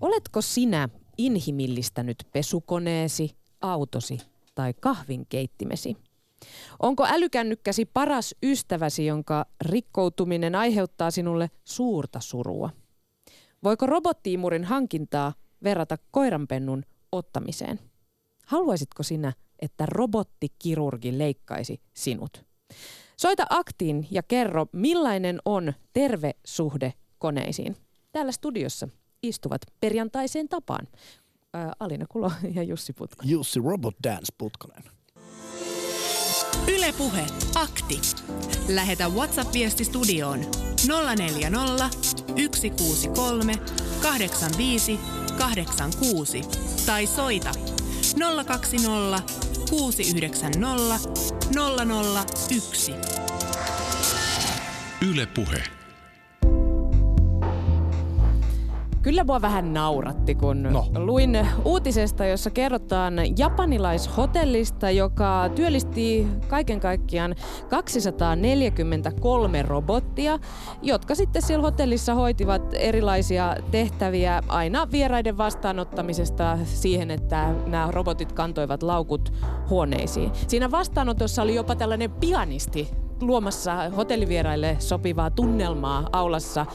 Oletko sinä inhimillistänyt pesukoneesi, autosi tai kahvinkeittimesi? Onko älykännykkäsi paras ystäväsi, jonka rikkoutuminen aiheuttaa sinulle suurta surua? Voiko robottiimurin hankintaa verrata koiranpennun ottamiseen? Haluaisitko sinä, että robottikirurgi leikkaisi sinut? Soita aktiin ja kerro, millainen on terve suhde koneisiin. Täällä studiossa istuvat perjantaiseen tapaan ää, Alina Kulo ja Jussi Putkonen. Jussi Robot Dance Putkonen. Ylepuhe akti. Lähetä WhatsApp-viesti studioon 040 163 85 86 tai soita 020 690 001. Yle Kyllä mua vähän nauratti, kun No. luin uutisesta, jossa kerrotaan japanilaishotellista, joka työllisti kaiken kaikkiaan 243 robottia, jotka sitten siellä hotellissa hoitivat erilaisia tehtäviä aina vieraiden vastaanottamisesta siihen, että nämä robotit kantoivat laukut huoneisiin. Siinä vastaanotossa oli jopa tällainen pianisti luomassa hotellivieraille sopivaa tunnelmaa aulassa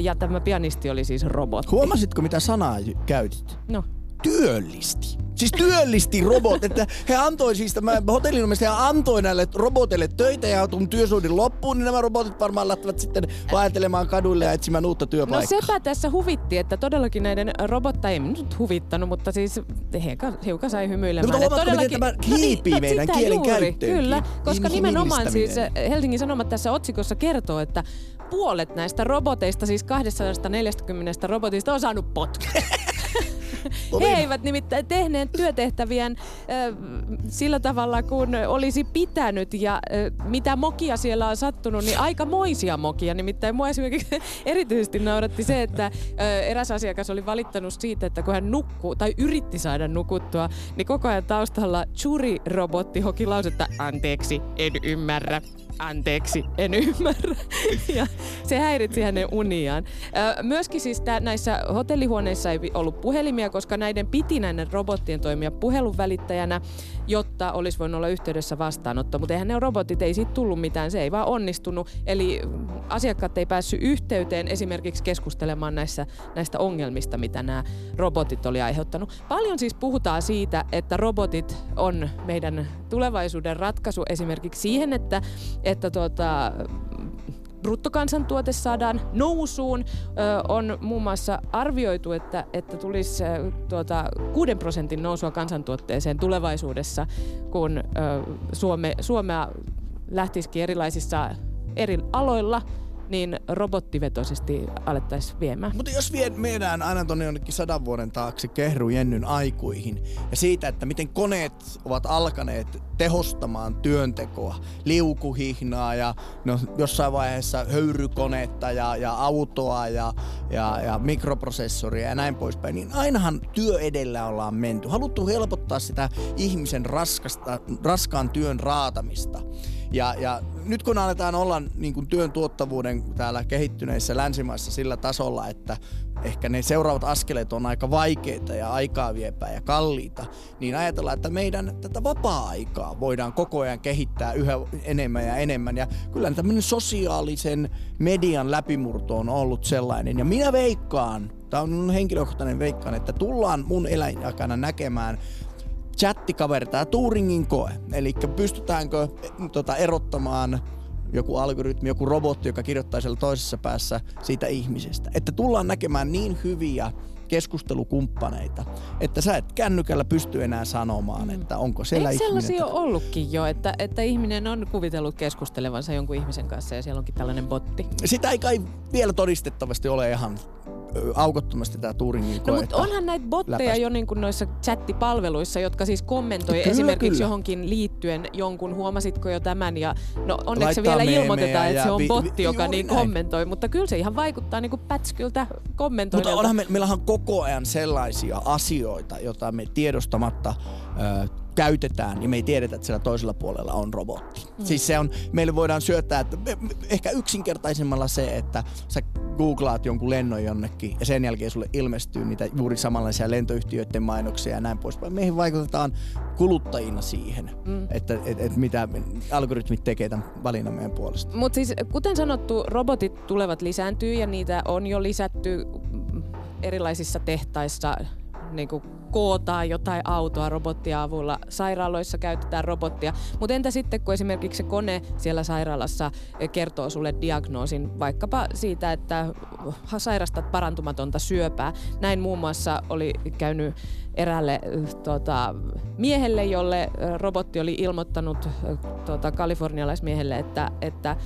ja tämä pianisti oli siis robotti. Huomasitko mitä sanaa käytit? No, Työllisti. Siis työllisti robot, että he antoi siis tämä hotellinomistaja antoi näille roboteille töitä ja kun työsuhde loppuun, niin nämä robotit varmaan lähtevät sitten vaeltelemaan kaduille ja etsimään uutta no työpaikkaa. sepä tässä huvitti, että todellakin näiden robotteja ei nyt huvittanut, mutta siis hiukan, hiukan sai hymyilemään. No, mutta Että huomaatko, miten tämä hiipii meidän sitä kielen juuri? Kyllä, koska nimenomaan siis Inhimillistäminen. Helsingin Sanomat tässä otsikossa kertoo, että puolet näistä roboteista, siis 240 robotista on saanut potkut. He eivät nimittäin tehneet työtehtävien sillä tavalla, kun olisi pitänyt. Ja mitä mokia siellä on sattunut, niin aika moisia mokia. Nimittäin mua esimerkiksi erityisesti nauratti se, että eräs asiakas oli valittanut siitä, että kun hän nukkuu tai yritti saada nukuttua, niin koko ajan taustalla Churi-robotti hoki lausetta anteeksi, en ymmärrä anteeksi, en ymmärrä. Ja se häiritsi hänen uniaan. Myöskin siis tää, näissä hotellihuoneissa ei ollut puhelimia, koska näiden piti näiden robottien toimia puhelun välittäjänä, jotta olisi voinut olla yhteydessä vastaanotto. Mutta eihän ne robotit, ei siitä tullut mitään, se ei vaan onnistunut. Eli mm, asiakkaat ei päässyt yhteyteen esimerkiksi keskustelemaan näissä, näistä ongelmista, mitä nämä robotit oli aiheuttanut. Paljon siis puhutaan siitä, että robotit on meidän tulevaisuuden ratkaisu esimerkiksi siihen, että, että tuota, bruttokansantuote saadaan nousuun. On muun muassa arvioitu, että, että tulisi tuota, 6 prosentin nousua kansantuotteeseen tulevaisuudessa, kun Suome, Suomea lähtisikin erilaisissa eri aloilla niin robottivetoisesti alettaisiin viemään. Mutta jos vie, viedään aina tonne jonnekin sadan vuoden taakse Kehru Jennyn aikuihin ja siitä, että miten koneet ovat alkaneet tehostamaan työntekoa, liukuhihnaa ja no, jossain vaiheessa höyrykonetta ja, ja autoa ja, ja, ja mikroprosessoria ja näin poispäin, niin ainahan työ edellä ollaan menty. Haluttu helpottaa sitä ihmisen raskasta, raskaan työn raatamista. Ja, ja nyt kun aletaan olla niin kuin työn tuottavuuden täällä kehittyneissä länsimaissa sillä tasolla, että ehkä ne seuraavat askeleet on aika vaikeita ja aikaa viepää ja kalliita, niin ajatellaan, että meidän tätä vapaa-aikaa voidaan koko ajan kehittää yhä enemmän ja enemmän. Ja kyllä tämmöinen sosiaalisen median läpimurto on ollut sellainen. Ja minä veikkaan, tämä on minun henkilökohtainen veikkaan, että tullaan mun eläinaikana näkemään chattikaverta tämä Turingin koe. Eli pystytäänkö eh, tota, erottamaan joku algoritmi, joku robotti, joka kirjoittaa siellä toisessa päässä siitä ihmisestä. Että tullaan näkemään niin hyviä keskustelukumppaneita, että sä et kännykällä pysty enää sanomaan, että onko siellä Eikö ihminen. sellaisia ole ollutkin jo, että, että ihminen on kuvitellut keskustelevansa jonkun ihmisen kanssa ja siellä onkin tällainen botti? Sitä ei kai vielä todistettavasti ole ihan aukottomasti tämä Turingin koe. No mutta onhan näitä botteja läpäistä. jo niin kuin noissa chattipalveluissa, jotka siis kommentoi Kyllä, esimerkiksi kyllä. johonkin liittyen jonkun, huomasitko jo tämän? Ja no onneksi se Laittaa vielä ilmoitetaan, että se on vi- botti, vi- joka niin näin. kommentoi, mutta kyllä se ihan vaikuttaa niin kuin pätskyltä Mutta kommentoinnilta. onhan me, meillähän on koko ajan sellaisia asioita, joita me tiedostamatta ö, käytetään, niin me ei tiedetä, että siellä toisella puolella on robotti. Mm. Siis se on, meille voidaan syöttää, että ehkä yksinkertaisemmalla se, että sä googlaat jonkun lennon jonnekin ja sen jälkeen sulle ilmestyy niitä juuri samanlaisia lentoyhtiöiden mainoksia ja näin poispäin. Meihin vaikutetaan kuluttajina siihen, mm. että et, et mitä algoritmit tekee tämän valinnan meidän puolesta. Mutta siis kuten sanottu, robotit tulevat lisääntyä ja niitä on jo lisätty erilaisissa tehtaissa niin kuin kootaan jotain autoa robottia avulla. Sairaaloissa käytetään robottia. Mutta entä sitten, kun esimerkiksi se kone siellä sairaalassa kertoo sulle diagnoosin vaikkapa siitä, että sairastat parantumatonta syöpää. Näin muun muassa oli käynyt eräälle tota, miehelle, jolle robotti oli ilmoittanut tota, kalifornialaismiehelle, että, että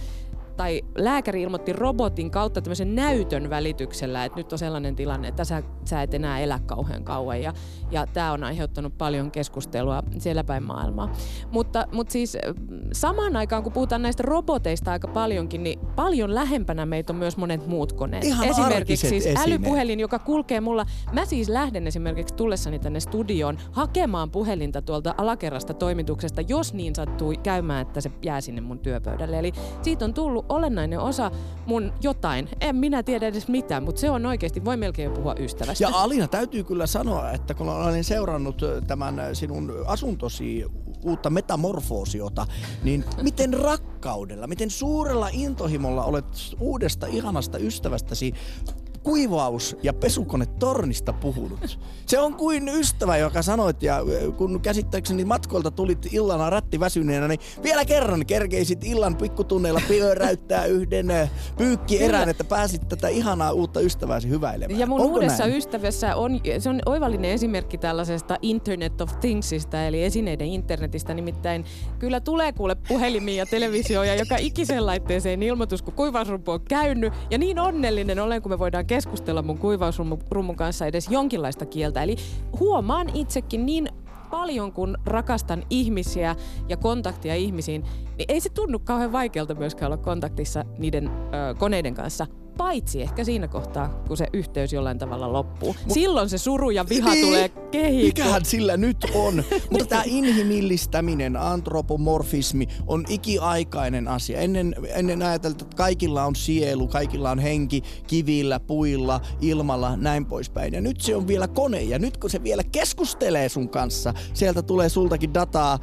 tai lääkäri ilmoitti robotin kautta tämmöisen näytön välityksellä, että nyt on sellainen tilanne, että sä, sä et enää elä kauhean kauan. Ja, ja tämä on aiheuttanut paljon keskustelua siellä päin maailmaa. Mutta, mutta siis samaan aikaan, kun puhutaan näistä roboteista aika paljonkin, niin paljon lähempänä meitä on myös monet muut koneet. Ihan esimerkiksi siis esineet. älypuhelin, joka kulkee mulla. Mä siis lähden esimerkiksi tullessani tänne studioon hakemaan puhelinta tuolta alakerrasta toimituksesta, jos niin sattuu käymään, että se jää sinne mun työpöydälle. Eli siitä on tullut olennainen osa mun jotain. En minä tiedä edes mitään, mutta se on oikeasti, voi melkein puhua ystävästä. Ja Alina, täytyy kyllä sanoa, että kun olen seurannut tämän sinun asuntosi uutta metamorfoosiota, niin miten rakkaudella, miten suurella intohimolla olet uudesta ihanasta ystävästäsi kuivaus- ja pesukone tornista puhunut. Se on kuin ystävä, joka sanoit, ja kun käsittääkseni matkoilta tulit illana rättiväsyneenä, niin vielä kerran kerkeisit illan pikkutunneilla pyöräyttää yhden erään, että pääsit tätä ihanaa uutta ystävääsi hyväilemään. Ja mun Onko uudessa näin? ystävässä on, se on oivallinen esimerkki tällaisesta Internet of Thingsista, eli esineiden internetistä. Nimittäin kyllä tulee kuule puhelimia ja televisioja joka ikisen laitteeseen ilmoitus, kun kuivausrumpu on käynyt. Ja niin onnellinen olen, kun me voidaan keskustella mun kuivausrummun kanssa edes jonkinlaista kieltä. Eli huomaan itsekin niin paljon kun rakastan ihmisiä ja kontaktia ihmisiin, niin ei se tunnu kauhean vaikealta myöskään olla kontaktissa niiden ö, koneiden kanssa. Paitsi ehkä siinä kohtaa, kun se yhteys jollain tavalla loppuu. Mut, Silloin se suru ja viha Niin. tulee kehikkoon. Mikähän sillä nyt on? Mutta tämä inhimillistäminen, antropomorfismi on ikiaikainen asia. Ennen, ennen ajateltiin, että kaikilla on sielu, kaikilla on henki kivillä, puilla, ilmalla, näin poispäin. Ja nyt se on vielä kone. Ja nyt kun se vielä keskustelee sun kanssa, sieltä tulee sultakin dataa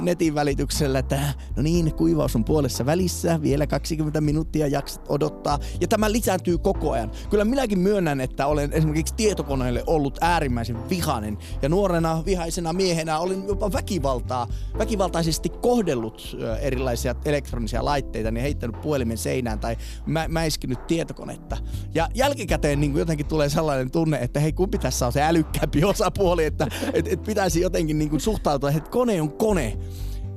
netin välityksellä, että no niin, kuivaus on puolessa välissä, vielä 20 minuuttia jaksat odottaa. Ja tämä lisääntyy koko ajan. Kyllä minäkin myönnän, että olen esimerkiksi tietokoneelle ollut äärimmäisen vihainen. Ja nuorena vihaisena miehenä olin jopa väkivaltaa, väkivaltaisesti kohdellut erilaisia elektronisia laitteita, niin heittänyt puhelimen seinään tai mä, mäiskinyt tietokonetta. Ja jälkikäteen niin jotenkin tulee sellainen tunne, että hei kumpi tässä on se älykkäämpi osapuoli, että et, et pitäisi jotenkin niin suhtautua, että kone on kone.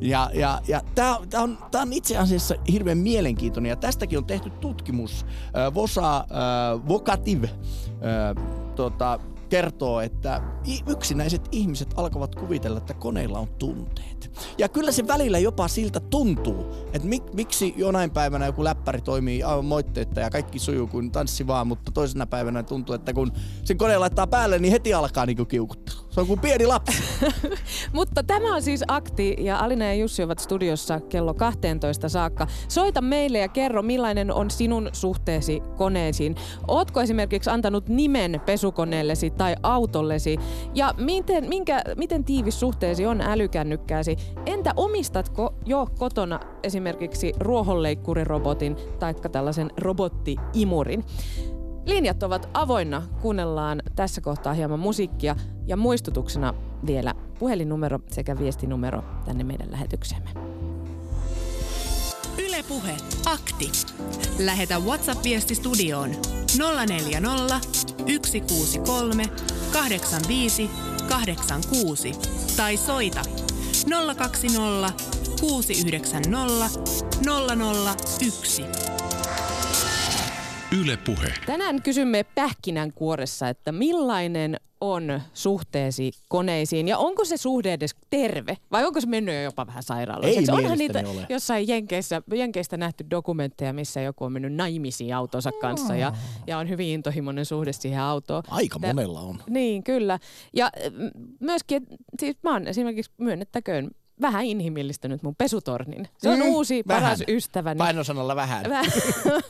Ja, ja, ja tämä on, tää on itse asiassa hirveän mielenkiintoinen ja tästäkin on tehty tutkimus. Äh, Vosa äh, Vocative äh, tota, kertoo, että yksinäiset ihmiset alkavat kuvitella, että koneilla on tunteet. Ja kyllä se välillä jopa siltä tuntuu, että mik, miksi jonain päivänä joku läppäri toimii aivan moitteetta ja kaikki sujuu kuin tanssi vaan, mutta toisena päivänä tuntuu, että kun sen kone laittaa päälle, niin heti alkaa niinku kiukuttelu. Se on kuin pieni lapsi. Mutta tämä on siis Akti ja Alina ja Jussi ovat studiossa kello 12 saakka. Soita meille ja kerro, millainen on sinun suhteesi koneisiin. Ootko esimerkiksi antanut nimen pesukoneellesi tai autollesi? Ja miten, minkä, miten tiivis suhteesi on älykännykkääsi? Entä omistatko jo kotona esimerkiksi ruohonleikkurirobotin tai tällaisen robottiimurin? Linjat ovat avoinna, kuunnellaan tässä kohtaa hieman musiikkia ja muistutuksena vielä puhelinnumero sekä viestinumero tänne meidän lähetykseemme. Ylepuhe akti. Lähetä WhatsApp-viesti studioon 040 163 85 86 tai soita 020 690 001. Yle Puhe. Tänään kysymme pähkinänkuoressa, että millainen on suhteesi koneisiin ja onko se suhde edes terve vai onko se mennyt jo jopa vähän sairaalaiseksi? Ei Onhan niitä ole. jossain Jenkeissä, Jenkeistä nähty dokumentteja, missä joku on mennyt naimisiin autonsa kanssa ja, ja on hyvin intohimoinen suhde siihen autoon. Aika Tää- monella on. Niin, kyllä. Ja mm, myöskin, siis mä oon esimerkiksi myönnettäköön vähän inhimillistänyt mun pesutornin. Se on Mm, uusi vähän. paras ystäväni. Painosanalla vähän. Vähän,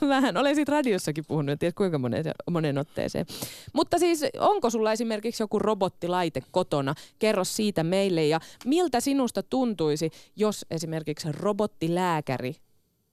vähän. Olen siitä radiossakin puhunut, en tiedä kuinka monen, monen otteeseen. Mutta siis onko sulla esimerkiksi joku robottilaite kotona? Kerro siitä meille ja miltä sinusta tuntuisi, jos esimerkiksi robottilääkäri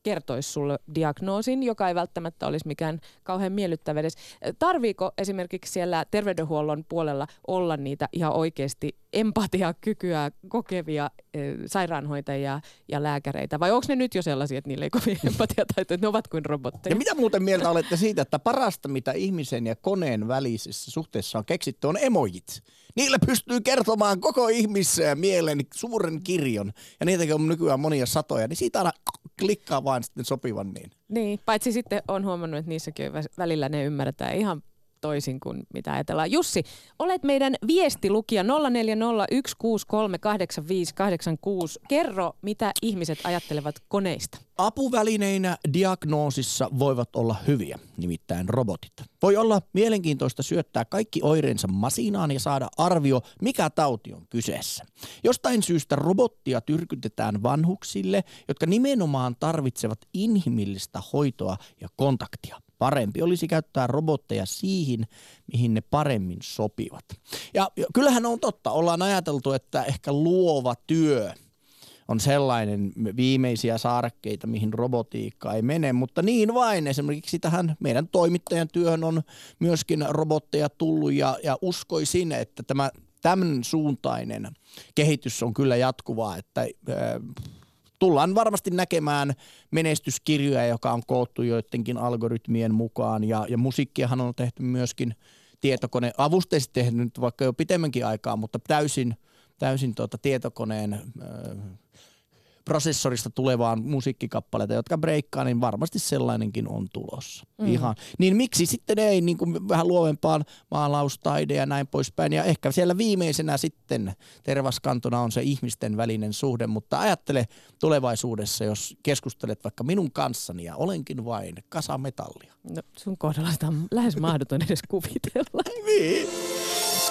kertoisi sulle diagnoosin, joka ei välttämättä olisi mikään kauhean miellyttävä edes. Tarviiko esimerkiksi siellä terveydenhuollon puolella olla niitä ihan oikeasti empatiakykyä kokevia eh, sairaanhoitajia ja lääkäreitä? Vai onko ne nyt jo sellaisia, että niillä ei kovin empatiataitoja, että ne ovat kuin robotteja? Ja mitä muuten mieltä olette siitä, että parasta, mitä ihmisen ja koneen välisessä suhteessa on keksitty, on emojit. Niillä pystyy kertomaan koko ihmismielen suuren kirjon, ja niitäkin on nykyään monia satoja, niin siitä aina klikkaa vain sitten sopivan niin. Niin, paitsi sitten on huomannut, että niissäkin välillä ne ymmärretään ihan toisin kuin mitä ajatellaan. Jussi, olet meidän viestilukija 0401638586. Kerro, mitä ihmiset ajattelevat koneista. Apuvälineinä diagnoosissa voivat olla hyviä, nimittäin robotit. Voi olla mielenkiintoista syöttää kaikki oireensa masinaan ja saada arvio, mikä tauti on kyseessä. Jostain syystä robottia tyrkytetään vanhuksille, jotka nimenomaan tarvitsevat inhimillistä hoitoa ja kontaktia. Parempi olisi käyttää robotteja siihen, mihin ne paremmin sopivat. Ja kyllähän on totta, ollaan ajateltu, että ehkä luova työ on sellainen viimeisiä saarekkeita, mihin robotiikka ei mene, mutta niin vain. Esimerkiksi tähän meidän toimittajan työhön on myöskin robotteja tullut ja, ja uskoisin, että tämä tämän suuntainen kehitys on kyllä jatkuvaa, että äh, tullaan varmasti näkemään menestyskirjoja, joka on koottu joidenkin algoritmien mukaan. Ja, ja musiikkiahan on tehty myöskin tietokone, avusteisesti tehnyt vaikka jo pitemmänkin aikaa, mutta täysin, täysin tuota tietokoneen äh, prosessorista tulevaan musiikkikappaleita, jotka breikkaa, niin varmasti sellainenkin on tulossa. Mm. Ihan. Niin miksi sitten ei niin kuin vähän luovempaan maalaustaide ja näin poispäin. Ja ehkä siellä viimeisenä sitten tervaskantona on se ihmisten välinen suhde, mutta ajattele tulevaisuudessa, jos keskustelet vaikka minun kanssani ja olenkin vain kasa metallia. No, sun kohdalla sitä on lähes mahdoton edes kuvitella. Niin.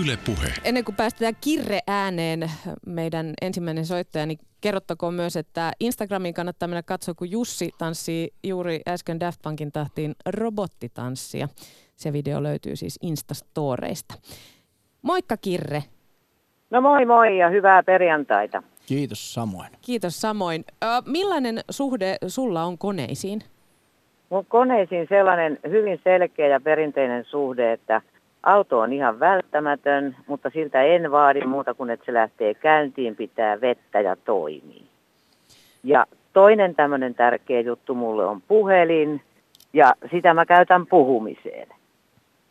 Yle Puhe. Ennen kuin päästetään kirre ääneen meidän ensimmäinen soittaja, niin kerrottakoon myös, että Instagramiin kannattaa mennä katsoa, kun Jussi tanssii juuri äsken Daft Punkin tahtiin robottitanssia. Se video löytyy siis Instastoreista. Moikka Kirre. No moi moi ja hyvää perjantaita. Kiitos samoin. Kiitos samoin. Ö, millainen suhde sulla on koneisiin? Mun koneisiin sellainen hyvin selkeä ja perinteinen suhde, että auto on ihan välttämätön, mutta siltä en vaadi muuta kuin, että se lähtee käyntiin, pitää vettä ja toimii. Ja toinen tämmöinen tärkeä juttu mulle on puhelin ja sitä mä käytän puhumiseen.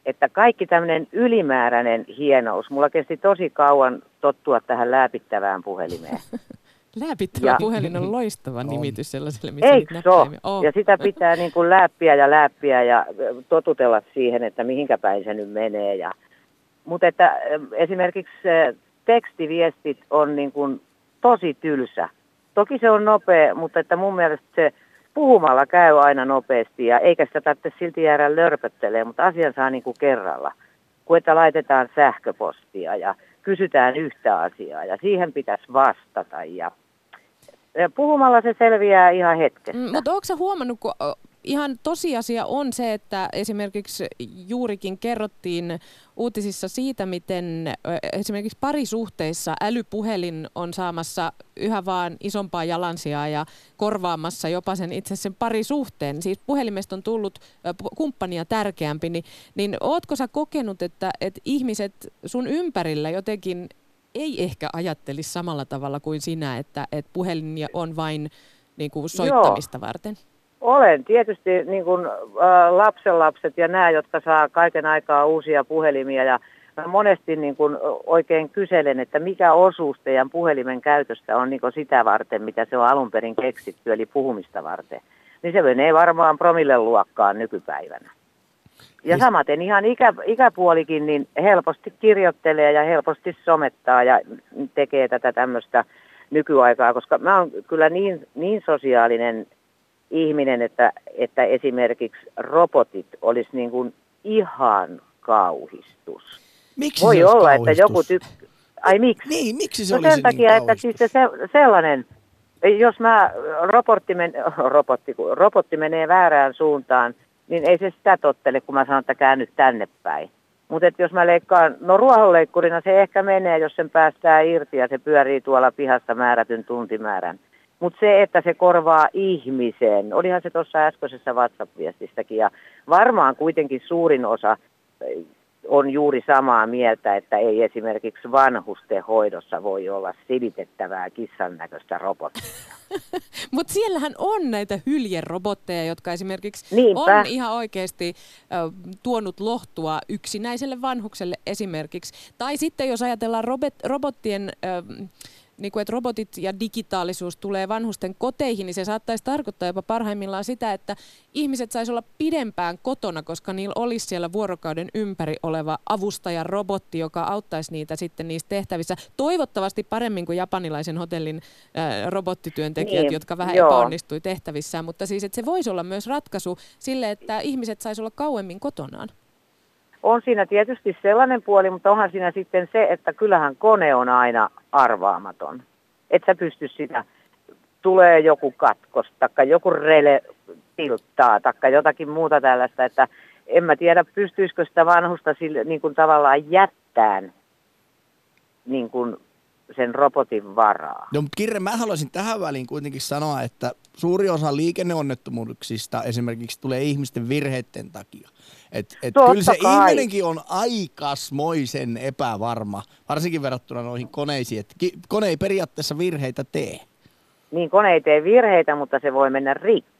Että kaikki tämmöinen ylimääräinen hienous, mulla kesti tosi kauan tottua tähän läpittävään puhelimeen. Läpittävä Ja- puhelin on loistava On. nimitys sellaiselle, missä Eikö se näppäimiä- ole? Ja sitä pitää niin kuin läppiä ja läppiä ja ö, totutella siihen, että mihinkä päin se nyt menee. Ja, mutta että ö, esimerkiksi ö, tekstiviestit on niin kuin tosi tylsä. Toki se on nopea, mutta että mun mielestä se puhumalla käy aina nopeasti ja eikä sitä tarvitse silti jäädä lörpöttelemään, mutta asian saa niin kuin kerralla. Kun että laitetaan sähköpostia ja kysytään yhtä asiaa ja siihen pitäisi vastata ja puhumalla se selviää ihan hetkessä. Mm, mutta onko sä huomannut, kun ihan tosiasia on se, että esimerkiksi juurikin kerrottiin uutisissa siitä, miten esimerkiksi parisuhteissa älypuhelin on saamassa yhä vaan isompaa jalansijaa ja korvaamassa jopa sen itse sen parisuhteen. Siis puhelimesta on tullut kumppania tärkeämpi, niin, niin ootko sä kokenut, että, että ihmiset sun ympärillä jotenkin ei ehkä ajattelisi samalla tavalla kuin sinä, että, että puhelin on vain niin kuin soittamista Joo. varten? Olen. Tietysti niin kuin, ä, lapsenlapset ja nämä, jotka saa kaiken aikaa uusia puhelimia ja mä monesti niin kuin oikein kyselen, että mikä osuus teidän puhelimen käytöstä on niin kuin sitä varten, mitä se on alun perin keksitty, eli puhumista varten. Niin se menee varmaan promille luokkaan nykypäivänä. Ja samaten ihan ikä, ikäpuolikin niin helposti kirjoittelee ja helposti somettaa ja tekee tätä tämmöistä nykyaikaa, koska mä oon kyllä niin, niin sosiaalinen ihminen, että, että esimerkiksi robotit olisi niin kuin ihan kauhistus. Miksi Voi se olla, kauhistus? että joku tykkää. Ai miksi? Niin, miksi se no olisi sen takia, niin että siis se, se sellainen, jos mä robotti, men, robotti, robotti menee väärään suuntaan, niin ei se sitä tottele, kun mä sanon, että käänny tänne päin. Mutta jos mä leikkaan, no ruohonleikkurina se ehkä menee, jos sen päästää irti ja se pyörii tuolla pihassa määrätyn tuntimäärän. Mutta se, että se korvaa ihmisen, olihan se tuossa äskeisessä WhatsApp-viestissäkin, ja varmaan kuitenkin suurin osa on juuri samaa mieltä, että ei esimerkiksi vanhusten hoidossa voi olla silitettävää kissan näköistä robottia. Mutta siellähän on näitä hyljerobotteja, jotka esimerkiksi Niinpä. on ihan oikeasti ö, tuonut lohtua yksinäiselle vanhukselle esimerkiksi. Tai sitten jos ajatellaan robot, robottien... Ö, niin kuin, että robotit ja digitaalisuus tulee vanhusten koteihin, niin se saattaisi tarkoittaa jopa parhaimmillaan sitä, että ihmiset saisi olla pidempään kotona, koska niillä olisi siellä vuorokauden ympäri oleva avustaja robotti, joka auttaisi niitä sitten niissä tehtävissä. Toivottavasti paremmin kuin japanilaisen hotellin äh, robottityöntekijät, Niin, jotka vähän joo. epäonnistui tehtävissään, mutta siis että se voisi olla myös ratkaisu sille, että ihmiset saisi olla kauemmin kotonaan. On siinä tietysti sellainen puoli, mutta onhan siinä sitten se, että kyllähän kone on aina arvaamaton. Et sä pysty sitä, tulee joku katkos, taikka joku rele tilttaa, taikka jotakin muuta tällaista, että en mä tiedä, pystyisikö sitä vanhusta sille, niin kuin tavallaan jättään niin kuin sen robotin varaa. No, mutta Kirre, mä haluaisin tähän väliin kuitenkin sanoa, että suuri osa liikenneonnettomuuksista esimerkiksi tulee ihmisten virheiden takia. Et, et Totta kyllä se kai. ihminenkin on aikasmoisen epävarma, varsinkin verrattuna noihin koneisiin. Et ki- kone ei periaatteessa virheitä tee. Niin kone ei tee virheitä, mutta se voi mennä rikki.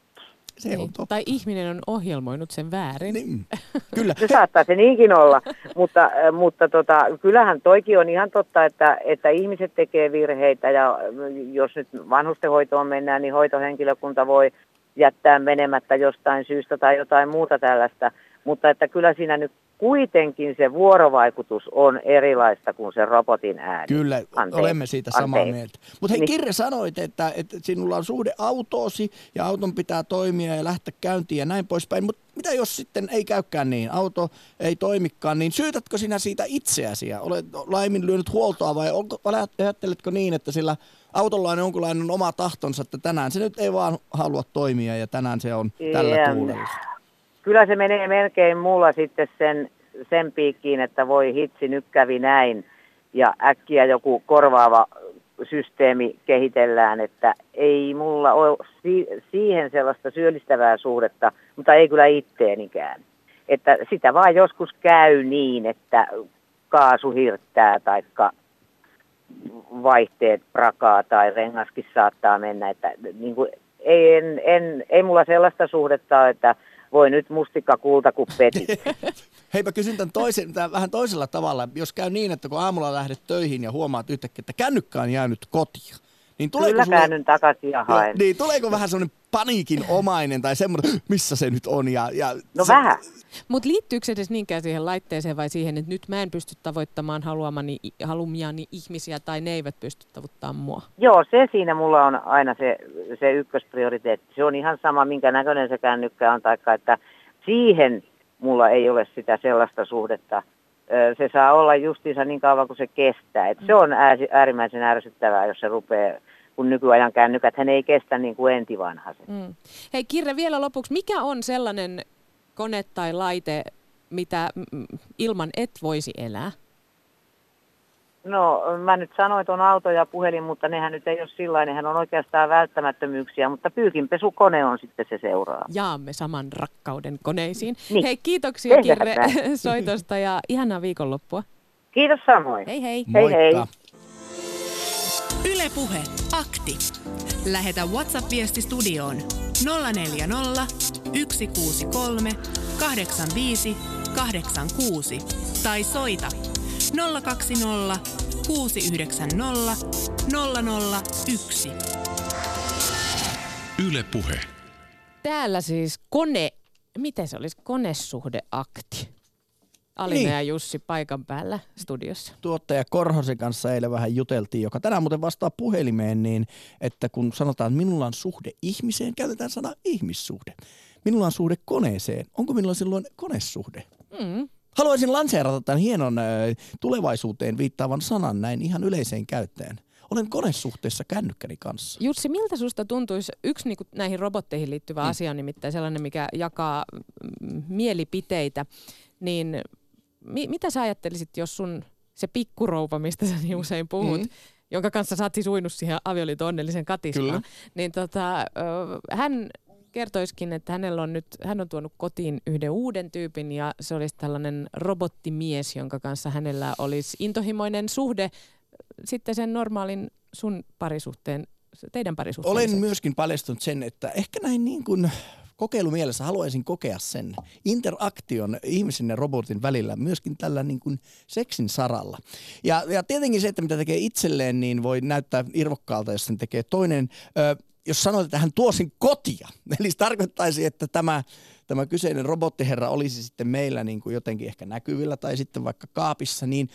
Se Niin. on totta. Tai ihminen on ohjelmoinut sen väärin. Niin, kyllä. Se saattaa se niinkin olla, mutta, äh, mutta tota, kyllähän toikin on ihan totta, että, että ihmiset tekee virheitä ja äh, jos nyt vanhustenhoitoon mennään, niin hoitohenkilökunta voi jättää menemättä jostain syystä tai jotain muuta tällaista, mutta että kyllä siinä nyt kuitenkin se vuorovaikutus on erilaista kuin se robotin ääni. Kyllä, Anteeksi, olemme siitä samaa anteeksi. mieltä. Mutta hei Niin. Kirre, sanoit, että, että sinulla on suhde autoosi ja auton pitää toimia ja lähteä käyntiin ja näin poispäin. Mutta mitä jos sitten ei käykään niin, auto ei toimikaan, niin syytätkö sinä siitä itseäsi ja olet laiminlyönyt huoltoa vai onko, ajatteletko niin, että sillä autolla on jonkunlainen oma tahtonsa, että tänään se nyt ei vaan halua toimia ja tänään se on tällä tuulella? Kyllä se menee melkein mulla sitten sen, sen piikkiin, että voi hitsi, nyt kävi näin. Ja äkkiä joku korvaava systeemi kehitellään, että ei mulla ole si- siihen sellaista syöllistävää suhdetta, mutta ei kyllä itteenikään. Että sitä vaan joskus käy niin, että kaasu hirttää tai vaihteet prakaa tai rengaskin saattaa mennä. Että niin kuin, ei, en, en, ei mulla sellaista suhdetta että voi nyt mustikka kulta kuin peti. Hei mä kysyn tämän, toisen, tämän vähän toisella tavalla. Jos käy niin, että kun aamulla lähdet töihin ja huomaat yhtäkkiä, että kännykkä on jäänyt kotiin, niin tuleeko Kyllä sulle, käännyn takaisin ja haen. niin, tuleeko vähän semmoinen paniikin omainen tai semmoinen, missä se nyt on? Ja, ja No se, vähän. Mutta liittyykö se edes niinkään siihen laitteeseen vai siihen, että nyt mä en pysty tavoittamaan haluamani, halumiani ihmisiä tai ne eivät pysty tavoittamaan mua? Joo, se siinä mulla on aina se, se ykkösprioriteetti. Se on ihan sama, minkä näköinen se kännykkä on, taikka että siihen mulla ei ole sitä sellaista suhdetta. Se saa olla justiinsa niin kauan kuin se kestää. Et se on ääsi- äärimmäisen ärsyttävää, jos se rupeaa, kun nykyajan kännykät hän ei kestä niin kuin entivanhaiset. Mm. Hei Kirre, vielä lopuksi, mikä on sellainen kone tai laite, mitä ilman et voisi elää? No, mä nyt sanoin tuon auto ja puhelin, mutta nehän nyt ei ole sillä nehän on oikeastaan välttämättömyyksiä, mutta pyykinpesukone on sitten se seuraava. Jaamme saman rakkauden koneisiin. Niin. Hei, kiitoksia Tehdään Kirre soitosta ja ihanaa viikonloppua. Kiitos samoin. Hei hei! Hei, hei. Moikka. Yle Puhe, akti. Lähetä WhatsApp-viesti studioon 040 163 85 86 tai soita 020 690 001. Yle Puhe. Täällä siis kone, miten se olisi, konesuhdeakti. Alina Niin. ja Jussi paikan päällä studiossa. tuottaja Korhosen kanssa eilen vähän juteltiin, joka tänään muuten vastaa puhelimeen, niin että kun sanotaan, että minulla on suhde ihmiseen, käytetään sana ihmissuhde. Minulla on suhde koneeseen. Onko minulla silloin konesuhde? Mm. Haluaisin lanseerata tämän hienon äh, tulevaisuuteen viittaavan sanan näin ihan yleiseen käyttäen. Olen konesuhteessa kännykkäni kanssa. Jussi, miltä susta tuntuisi yksi niin näihin robotteihin liittyvä mm. asia, on nimittäin sellainen, mikä jakaa mm, mielipiteitä, niin mi- mitä sä ajattelisit, jos sun se pikkurouva, mistä sä niin usein puhut, Mm. jonka kanssa sä oot siis uinut siihen avioliiton onnellisen katismaan, Kyllä. niin tota, hän kertoiskin, että hänellä on nyt, hän on tuonut kotiin yhden uuden tyypin ja se olisi tällainen robottimies, jonka kanssa hänellä olisi intohimoinen suhde sitten sen normaalin sun parisuhteen, teidän parisuhteen. Olen myöskin paljastunut sen, että ehkä näin niin kuin kokeilumielessä haluaisin kokea sen interaktion ihmisen ja robotin välillä myöskin tällä niin kuin seksin saralla. Ja, ja tietenkin se, että mitä tekee itselleen, niin voi näyttää irvokkaalta, jos sen tekee toinen. Ö, jos sanoit, että hän tuo sen kotia, eli se tarkoittaisi, että tämä, tämä kyseinen robottiherra olisi sitten meillä niin kuin jotenkin ehkä näkyvillä tai sitten vaikka kaapissa, niin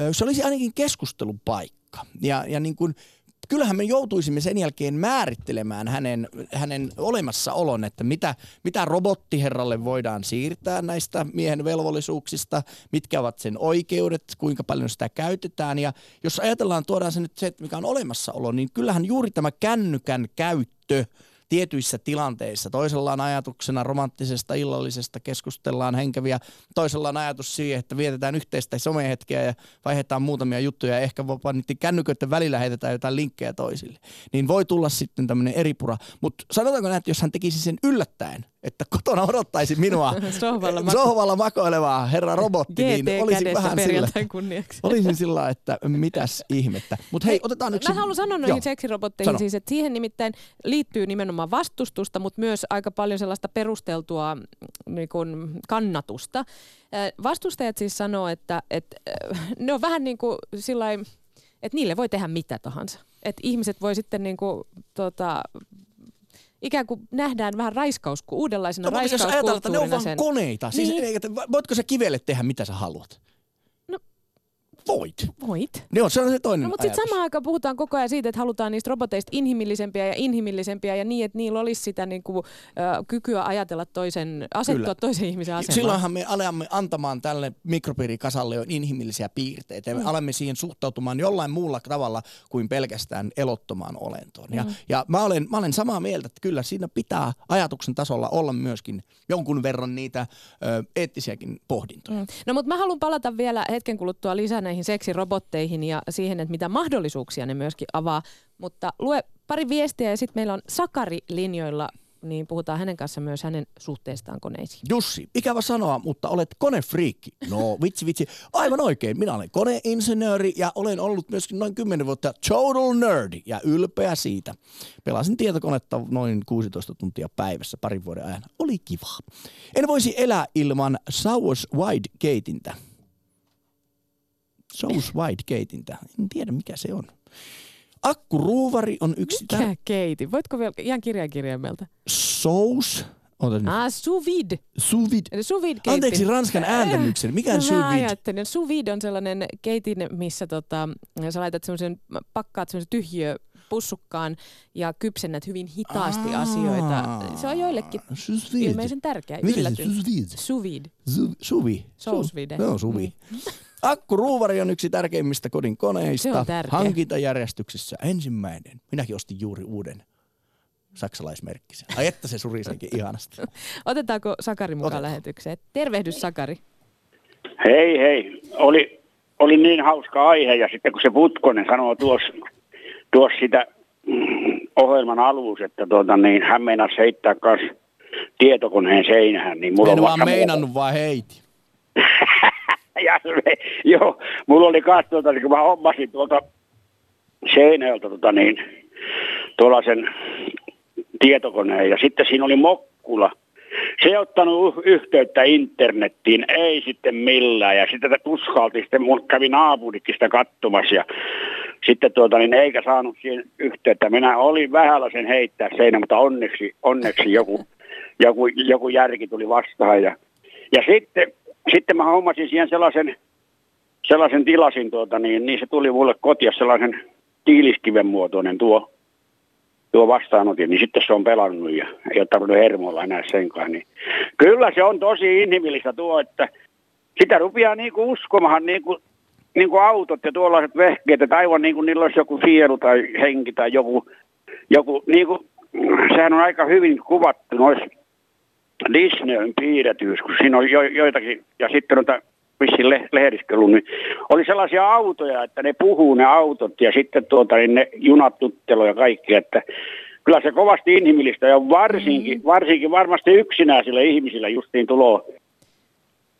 ö, se olisi ainakin keskustelun paikka. Ja, ja niin kuin, kyllähän me joutuisimme sen jälkeen määrittelemään hänen, hänen olemassaolon, että mitä, mitä robottiherralle voidaan siirtää näistä miehen velvollisuuksista, mitkä ovat sen oikeudet, kuinka paljon sitä käytetään. Ja jos ajatellaan, tuodaan se nyt se, että mikä on olemassaolo, niin kyllähän juuri tämä kännykän käyttö tietyissä tilanteissa. Toisella on ajatuksena romanttisesta illallisesta, keskustellaan henkeviä. Toisella on ajatus siihen, että vietetään yhteistä somehetkeä ja vaihdetaan muutamia juttuja ja ehkä jopa niiden kännyköiden välillä heitetään jotain linkkejä toisille. Niin voi tulla sitten tämmöinen eripura. Mutta sanotaanko näin, että jos hän tekisi sen yllättäen, että kotona odottaisi minua Sohvalla mako- sohvalla makoilevaa herra robotti, niin GT olisin kädessä vähän sillä, kunniaksi. olisin sillä, että mitäs ihmettä. Mutta hei, otetaan yksi... Mä haluan sanoa noihin seksirobotteihin Sano. siis, että siihen nimittäin liittyy nimenomaan vastustusta, mutta myös aika paljon sellaista perusteltua mm, niin kuin kannatusta. Vastustajat siis sanoo, että, että ne on vähän niin kuin sillain, että niille voi tehdä mitä tahansa. Että ihmiset voi sitten niin kuin, tota, ikään kuin nähdään vähän raiskaus, uudenlaisena No, mutta jos ajatellaan, että ne on raiskauskulttuurina vaan sen. koneita. Siis, Niin. voitko sä kivelle tehdä mitä sä haluat? Voit. Voit. Joo, se on se toinen No, mutta sitten samaan aikaan puhutaan koko ajan siitä, että halutaan niistä roboteista inhimillisempiä ja inhimillisempiä ja niin, että niillä olisi sitä niin kuin, ö, kykyä ajatella toisen, asettua Kyllä. toisen ihmisen asemaan. Silloinhan me alamme antamaan tälle mikropiirikasalle jo inhimillisiä piirteitä. Ja me Mm. alamme siihen suhtautumaan jollain muulla tavalla kuin pelkästään elottomaan olentoon. Ja, Mm. ja mä, olen, mä olen samaa mieltä, että kyllä siinä pitää ajatuksen tasolla olla myöskin jonkun verran niitä ö, eettisiäkin pohdintoja. Mm. No mutta mä haluan palata vielä hetken kuluttua lisää näihin seksirobotteihin ja siihen, että mitä mahdollisuuksia ne myöskin avaa. Mutta lue pari viestiä ja sitten meillä on Sakari linjoilla, niin puhutaan hänen kanssa myös hänen suhteestaan koneisiin. Jussi, ikävä sanoa, mutta olet konefriikki. No vitsi vitsi, aivan oikein. Minä olen koneinsinööri ja olen ollut myöskin noin 10 vuotta total nerd ja ylpeä siitä. Pelasin tietokonetta noin 16 tuntia päivässä parin vuoden ajan. Oli kiva. En voisi elää ilman Sauers Wide Gatintä. Sauers Wide Gatintä. En tiedä mikä se on. Akkuruuvari on yksi Mikä keiti? Voitko vielä ihan kirjan kirjaimelta? Sous. Ota nyt. Ah, sous vide. Sous vide. Eli Sous vide keitti. Anteeksi ranskan ääntämyksen. Mikä on No, sous vide? ajattelin. Sous vide on sellainen keitin, missä tota, sä laitat semmoisen, pakkaat semmoisen tyhjö pussukkaan ja kypsennät hyvin hitaasti Aa, asioita. Se on joillekin Sous vide. ilmeisen tärkeä. Mikä se Yllätyn. sous vide? Sous vide. Su- Suvi. Sous vide. Joo, suvi. Akkuruuvari on yksi tärkeimmistä kodin Se koneista. on tärkeä. Hankintajärjestyksessä ensimmäinen. Minäkin ostin juuri uuden saksalaismerkkisen. Ai että se surisenkin ihanasti. Otetaanko Sakari mukaan Otetaan. lähetykseen? Tervehdys Sakari. Hei hei, oli, oli niin hauska aihe ja sitten kun se Putkonen sanoo tuossa tuos sitä mm, ohjelman alussa, että tuota, niin, hän meinasi heittää kas tietokoneen seinään, niin mulla En on vaan meinannut, vaan heiti. ja, se- joo, mulla oli kas tuota, niin kun mä hommasin tuolta seinältä tota niin, tuollaisen tietokoneen ja sitten siinä oli Mokkula. Se ottanut yhteyttä internettiin, ei sitten millään. Ja sitten tuskalti, sitten mun kävi naapurikin sitä katsomassa ja sitten tuota, niin eikä saanut siihen yhteyttä. Minä olin vähällä sen heittää seinä, mutta onneksi, onneksi joku, joku, joku järki tuli vastaan. Ja, ja sitten, sitten mä hommasin siihen sellaisen, sellaisen tilasin, tuota, niin, niin se tuli mulle kotia sellaisen tiiliskiven muotoinen tuo, tuo vastaanotin, niin sitten se on pelannut ja ei ole tarvinnut hermolla enää senkaan. Niin. Kyllä se on tosi inhimillistä tuo, että sitä rupeaa niinku uskomahan niinku, niinku autot ja tuollaiset vehkeet, että aivan niin kuin niillä olisi joku sielu tai henki tai joku, joku niinku, sehän on aika hyvin kuvattu noissa Disneyn piirretyissä, kun siinä on jo, joitakin, ja sitten noita vissiin le- lehdiskelun, niin oli sellaisia autoja, että ne puhuu ne autot ja sitten tuota, niin ne junat ja kaikki, että kyllä se kovasti inhimillistä ja varsinkin, mm. varsinkin varmasti yksinäisillä ihmisillä justiin tulo,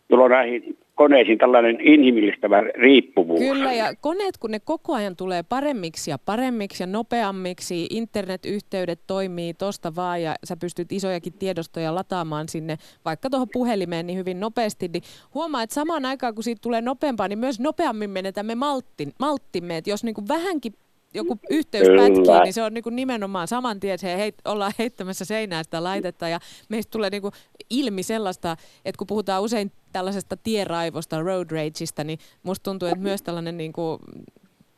tulo näihin koneisiin tällainen inhimillistävä riippuvuus. Kyllä, ja koneet kun ne koko ajan tulee paremmiksi ja paremmiksi ja nopeammiksi, internetyhteydet toimii tosta vaan ja sä pystyt isojakin tiedostoja lataamaan sinne vaikka tuohon puhelimeen niin hyvin nopeasti, niin huomaa, että samaan aikaan kun siitä tulee nopeampaa, niin myös nopeammin menetämme malttin, malttimme, että jos niin kuin vähänkin joku yhteys pätkii, niin se on niin kuin nimenomaan saman tien, että heit, ollaan heittämässä seinää sitä laitetta ja meistä tulee niin kuin ilmi sellaista, että kun puhutaan usein tällaisesta tieraivosta, road rageista, niin musta tuntuu, että myös tällainen niin kuin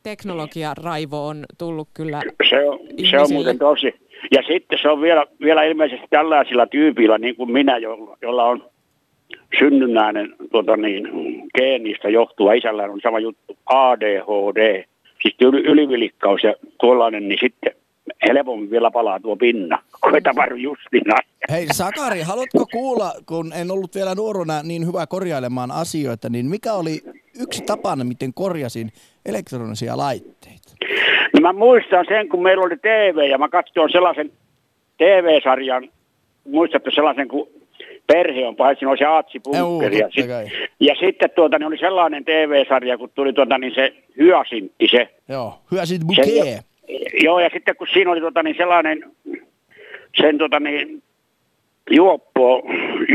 teknologiaraivo on tullut kyllä Se on, se on muuten tosi. Ja sitten se on vielä, vielä ilmeisesti tällaisilla tyypillä, niin kuin minä, jolla, jolla on synnynnäinen tuota niin, geenistä johtuva, isällä on sama juttu, ADHD, siis ylivilikkaus ja tuollainen, niin sitten helpommin vielä palaa tuo pinna, kun ei tapahdu justina. Hei Sakari, haluatko kuulla, kun en ollut vielä nuorona niin hyvä korjailemaan asioita, niin mikä oli yksi tapana, miten korjasin elektronisia laitteita? No mä muistan sen, kun meillä oli TV ja mä katsoin sellaisen TV-sarjan, muistatte sellaisen, kun perhe on paitsi olisi Aatsi Bunkkeri. Ja, sit, ja sitten tuota, niin oli sellainen TV-sarja, kun tuli tuota, niin se Hyasintti se. Joo, Hyasintti Bouquet. Joo, ja sitten kun siinä oli tuota, niin sellainen, sen tuota, niin, juoppo,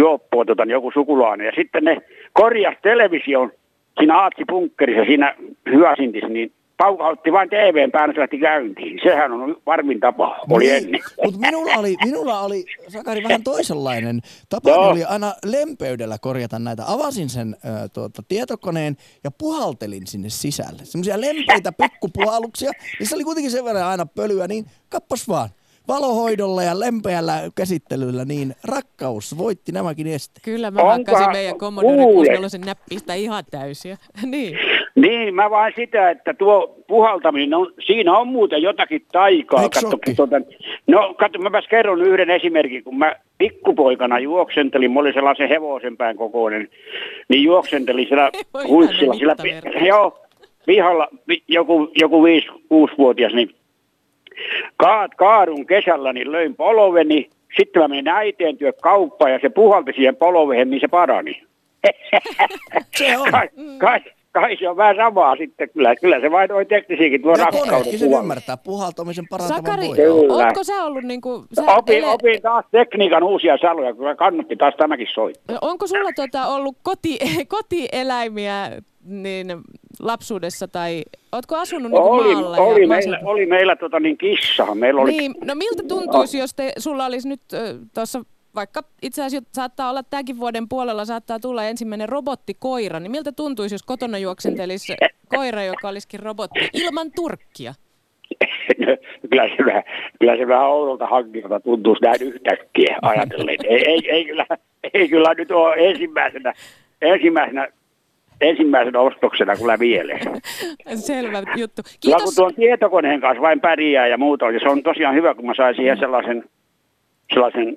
juoppo tuota, niin joku sukulainen, ja sitten ne korjas television siinä Aatsi Punkkerissa, siinä Hyasintissä, niin paukautti vain TVn päällä, se lähti käyntiin. Sehän on varmin tapa, oli niin, ennen. Mutta minulla oli, minulla oli, Sakari, vähän toisenlainen. Tapa oli aina lempeydellä korjata näitä. Avasin sen äh, tuota, tietokoneen ja puhaltelin sinne sisälle. Semmoisia lempeitä pikkupuhalluksia, niin se oli kuitenkin sen verran aina pölyä, niin kappas vaan valohoidolla ja lempeällä käsittelyllä, niin rakkaus voitti nämäkin esteet. Kyllä mä hakkasin meidän Commodore 64 näppistä ihan täysiä. niin. Niin, mä vaan sitä, että tuo puhaltaminen, on, siinä on muuten jotakin taikaa. Katso, tuota, no, katso, mäpäs kerron yhden esimerkin, kun mä pikkupoikana juoksentelin, mä olin sellaisen hevosenpään kokoinen, niin juoksentelin siellä huissilla, siellä, joo, pihalla, joku, joku 5-6-vuotias, niin kaat, kaadun kesällä, niin löin poloveni, sitten mä menin äiteen työ kauppaan ja se puhalti siihen polovehen, niin se parani. se on. Kai, kai, kai se on vähän samaa sitten. Kyllä, kyllä se vain toi teknisiäkin tuo ja rakkauden sen ymmärtää puhaltamisen parantavan Sakari, voi. ootko sä ollut niinku... Sä opin, ele... opin taas tekniikan uusia saloja, kun kannatti taas tämäkin soittaa. Onko sulla tota ollut koti, kotieläimiä niin lapsuudessa tai ootko asunut niin oli, maalla? Oli, ja meillä, oli meillä tota niin kissa. Meillä oli... Niin, no miltä tuntuisi, jos te, sulla olisi nyt tuossa vaikka itse asiassa saattaa olla tämänkin vuoden puolella saattaa tulla ensimmäinen robottikoira, niin miltä tuntuisi, jos kotona juoksentelisi koira, joka olisikin robotti ilman turkkia? No, kyllä, se vähän, kyllä se vähän oudolta hankinnalta tuntuisi näin yhtäkkiä ajatellen. ei, ei, ei, kyllä, ei kyllä nyt ole ensimmäisenä, ensimmäisenä ensimmäisenä ostoksena kyllä mielessä. Selvä juttu. Kiitos. Kyllä kun tuon tietokoneen kanssa vain pärjää ja muuta, ja se on tosiaan hyvä, kun mä saisin siihen sellaisen sellaisen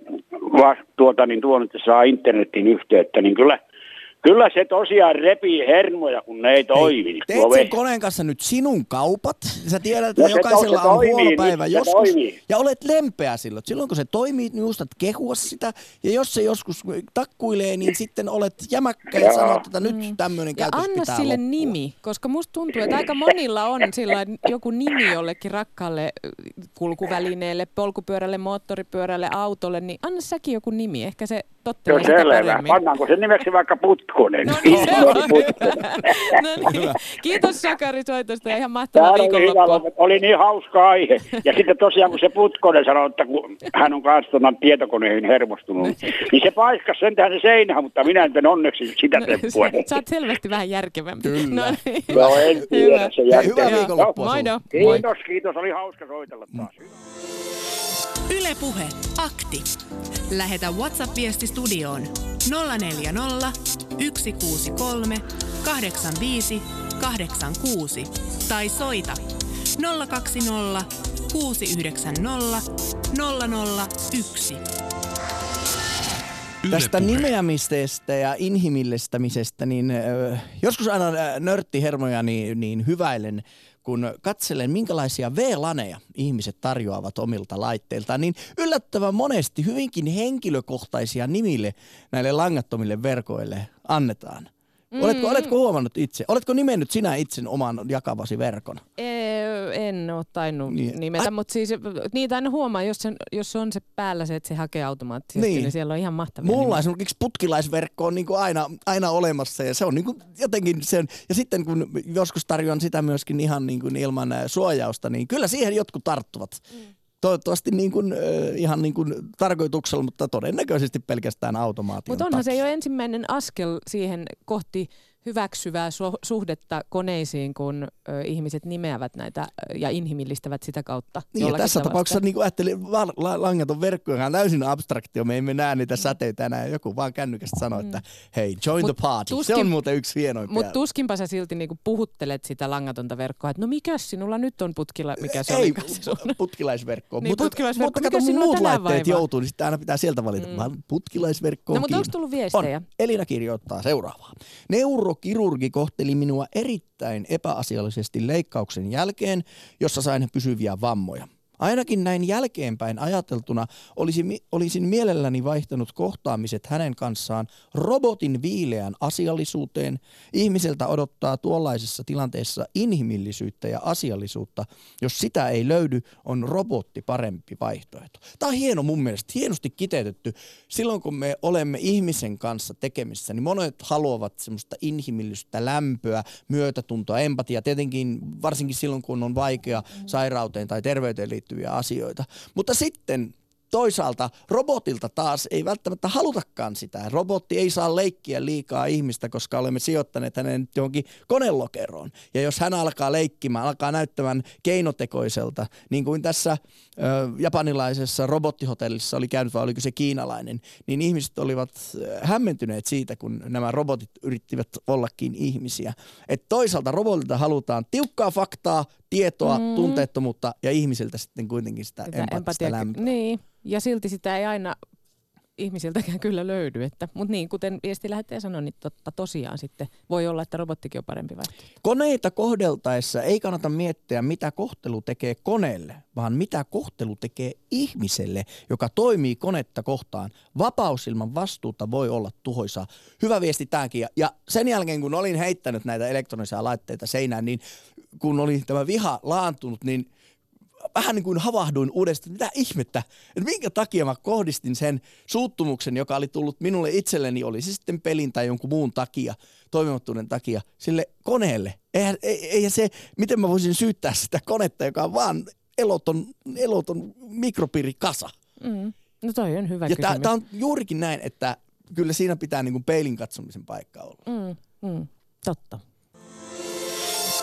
tuota, niin tuon, että saa internetin yhteyttä, niin kyllä, Kyllä se tosiaan repii hermoja, kun ne ei toimi. Teet tuo sen vesi. koneen kanssa nyt sinun kaupat. Sä tiedät, että No jokaisella se on toimii huono päivä se joskus. toimii. Ja olet lempeä silloin. Silloin kun se toimii, niin muistat kehua sitä. Ja jos se joskus takkuilee, niin sitten olet jämäkkä ja Joo. sanot, että nyt tämmöinen Ja käytös anna pitää sille loppua. nimi, koska musta tuntuu, että aika monilla on sillä joku nimi jollekin rakkaalle kulkuvälineelle, polkupyörälle, moottoripyörälle, autolle, niin anna säkin joku nimi. Ehkä se tottelee sitä selvä. paremmin. Pannaanko sen nimeksi vaikka Putkonen? No niin, se on Putkonen. no niin. Kiitos Sakari soitosta ja ihan mahtavaa oli, viikonloppua. loppu. oli niin hauska aihe. Ja sitten tosiaan, kun se Putkonen sanoi, että kun hän on kanssa tuonne tietokoneihin hermostunut, niin se paiskasi sentään se seinään, mutta minä en onneksi sitä temppua. Sä oot selvästi vähän järkevämpi. Kyllä. No niin. No en tiedä, se jälkeen. hyvää viikonloppua. Moi. Kiitos, kiitos. Oli hauska soitella taas. Yle Puhe, akti. Lähetä WhatsApp-viesti studioon 040 163 85 86 tai soita 020 690 001. Tästä nimeämisestä ja inhimillistämisestä, niin joskus aina nörttihermoja niin, niin hyväilen, kun katselen minkälaisia V-laneja ihmiset tarjoavat omilta laitteiltaan, niin yllättävän monesti hyvinkin henkilökohtaisia nimille näille langattomille verkoille annetaan. Mm. Oletko, oletko huomannut itse? Oletko nimennyt sinä itsen oman jakavasi verkon? Ee, En ole tainnut Niin. niin. nimetä, mutta siis niitä aina huomaa, jos, sen, jos on se päällä se, että se hakee automaattisesti, Niin. niin, niin siellä on ihan mahtavia Mulla nimiä. esimerkiksi putkilaisverkko on niinku aina, aina olemassa ja se on niinku jotenkin sen, ja sitten kun joskus tarjoan sitä myöskin ihan niinku ilman ä, suojausta, niin kyllä siihen jotkut tarttuvat. Mm. Toivottavasti niin kuin, ihan niin kuin tarkoituksella, mutta todennäköisesti pelkästään automaation Mutta onhan se takia. jo ensimmäinen askel siihen kohti hyväksyvää su- suhdetta koneisiin, kun ö, ihmiset nimeävät näitä ja inhimillistävät sitä kautta. Niin, ja tässä tapauksessa niin kuin ajattelin, va- la- langaton verkko on täysin abstraktio. Me emme näe niitä säteitä enää. Joku vaan kännykästä sanoo, että hei, join Mut the party. se tuskin- on muuten yksi hienoimpia. Mutta tuskinpa sä silti niinku puhuttelet sitä langatonta verkkoa, että no mikäs sinulla nyt on putkilla, mikä se ei, se sun. putkilaisverkko. Niin, mutta, putkilaisverkko. Mutta Mikä kato, mun muut laitteet vaivaa? joutuu, niin sitten aina pitää sieltä valita. Mm. Putkilaisverkko on No, mutta onko tullut viestejä? On. Elina kirjoittaa seuraavaa. Neurokirurgi kohteli minua erittäin epäasiallisesti leikkauksen jälkeen, jossa sain pysyviä vammoja. Ainakin näin jälkeenpäin ajateltuna olisin, olisin mielelläni vaihtanut kohtaamiset hänen kanssaan robotin viileän asiallisuuteen. Ihmiseltä odottaa tuollaisessa tilanteessa inhimillisyyttä ja asiallisuutta. Jos sitä ei löydy, on robotti parempi vaihtoehto. Tämä on hieno mun mielestä, hienosti kiteytetty. Silloin kun me olemme ihmisen kanssa tekemissä, niin monet haluavat semmoista inhimillistä lämpöä, myötätuntoa, empatiaa. Tietenkin varsinkin silloin, kun on vaikea sairauteen tai terveyteen liittyviä asioita. Mutta sitten toisaalta robotilta taas ei välttämättä halutakaan sitä. Robotti ei saa leikkiä liikaa ihmistä, koska olemme sijoittaneet hänen johonkin konelokeroon. Ja jos hän alkaa leikkimään, alkaa näyttämään keinotekoiselta, niin kuin tässä ö, japanilaisessa robottihotellissa oli käynyt, vai oliko se kiinalainen, niin ihmiset olivat hämmentyneet siitä, kun nämä robotit yrittivät ollakin ihmisiä. Et toisaalta robotilta halutaan tiukkaa faktaa, tietoa, mm. tunteettomuutta ja ihmisiltä sitten kuitenkin sitä, Sitä empaattista lämpöä. Niin, ja silti sitä ei aina ihmisiltäkään kyllä löydy. Että, mutta niin, kuten viestilähettäjä sanoi, niin totta tosiaan sitten voi olla, että robottikin on parempi vaihtoehto. Koneita kohdeltaessa ei kannata miettiä, mitä kohtelu tekee koneelle, vaan mitä kohtelu tekee ihmiselle, joka toimii konetta kohtaan. Vapaus ilman vastuuta voi olla tuhoisa. Hyvä viesti tämäkin. Ja sen jälkeen, kun olin heittänyt näitä elektronisia laitteita seinään, niin kun oli tämä viha laantunut, niin vähän niin kuin havahduin uudestaan, mitä ihmettä, että minkä takia mä kohdistin sen suuttumuksen, joka oli tullut minulle itselleni, oli se sitten pelin tai jonkun muun takia, toimimattomuuden takia, sille koneelle. Eihän, ei, eihän se, miten mä voisin syyttää sitä konetta, joka on vaan eloton, eloton mikropiirikasa. Mm. No toi on hyvä Ja kysymys. tämä on juurikin näin, että kyllä siinä pitää niin kuin peilin katsomisen paikka olla. Mm, mm, totta.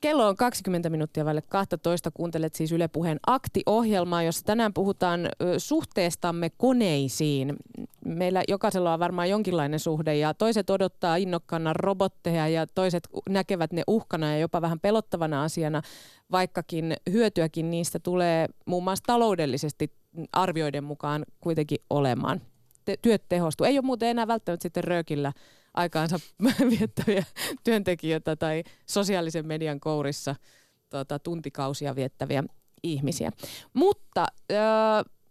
Kello on 20 minuuttia välillä 12. Kuuntelet siis Yle Puheen akti-ohjelmaa, jossa tänään puhutaan suhteestamme koneisiin. Meillä jokaisella on varmaan jonkinlainen suhde ja toiset odottaa innokkaana robotteja ja toiset näkevät ne uhkana ja jopa vähän pelottavana asiana, vaikkakin hyötyäkin niistä tulee muun muassa taloudellisesti arvioiden mukaan kuitenkin olemaan. Te- työt tehostuu. Ei ole muuten enää välttämättä sitten röökillä aikaansa viettäviä työntekijöitä tai sosiaalisen median kourissa tuota, tuntikausia viettäviä ihmisiä. Mutta öö,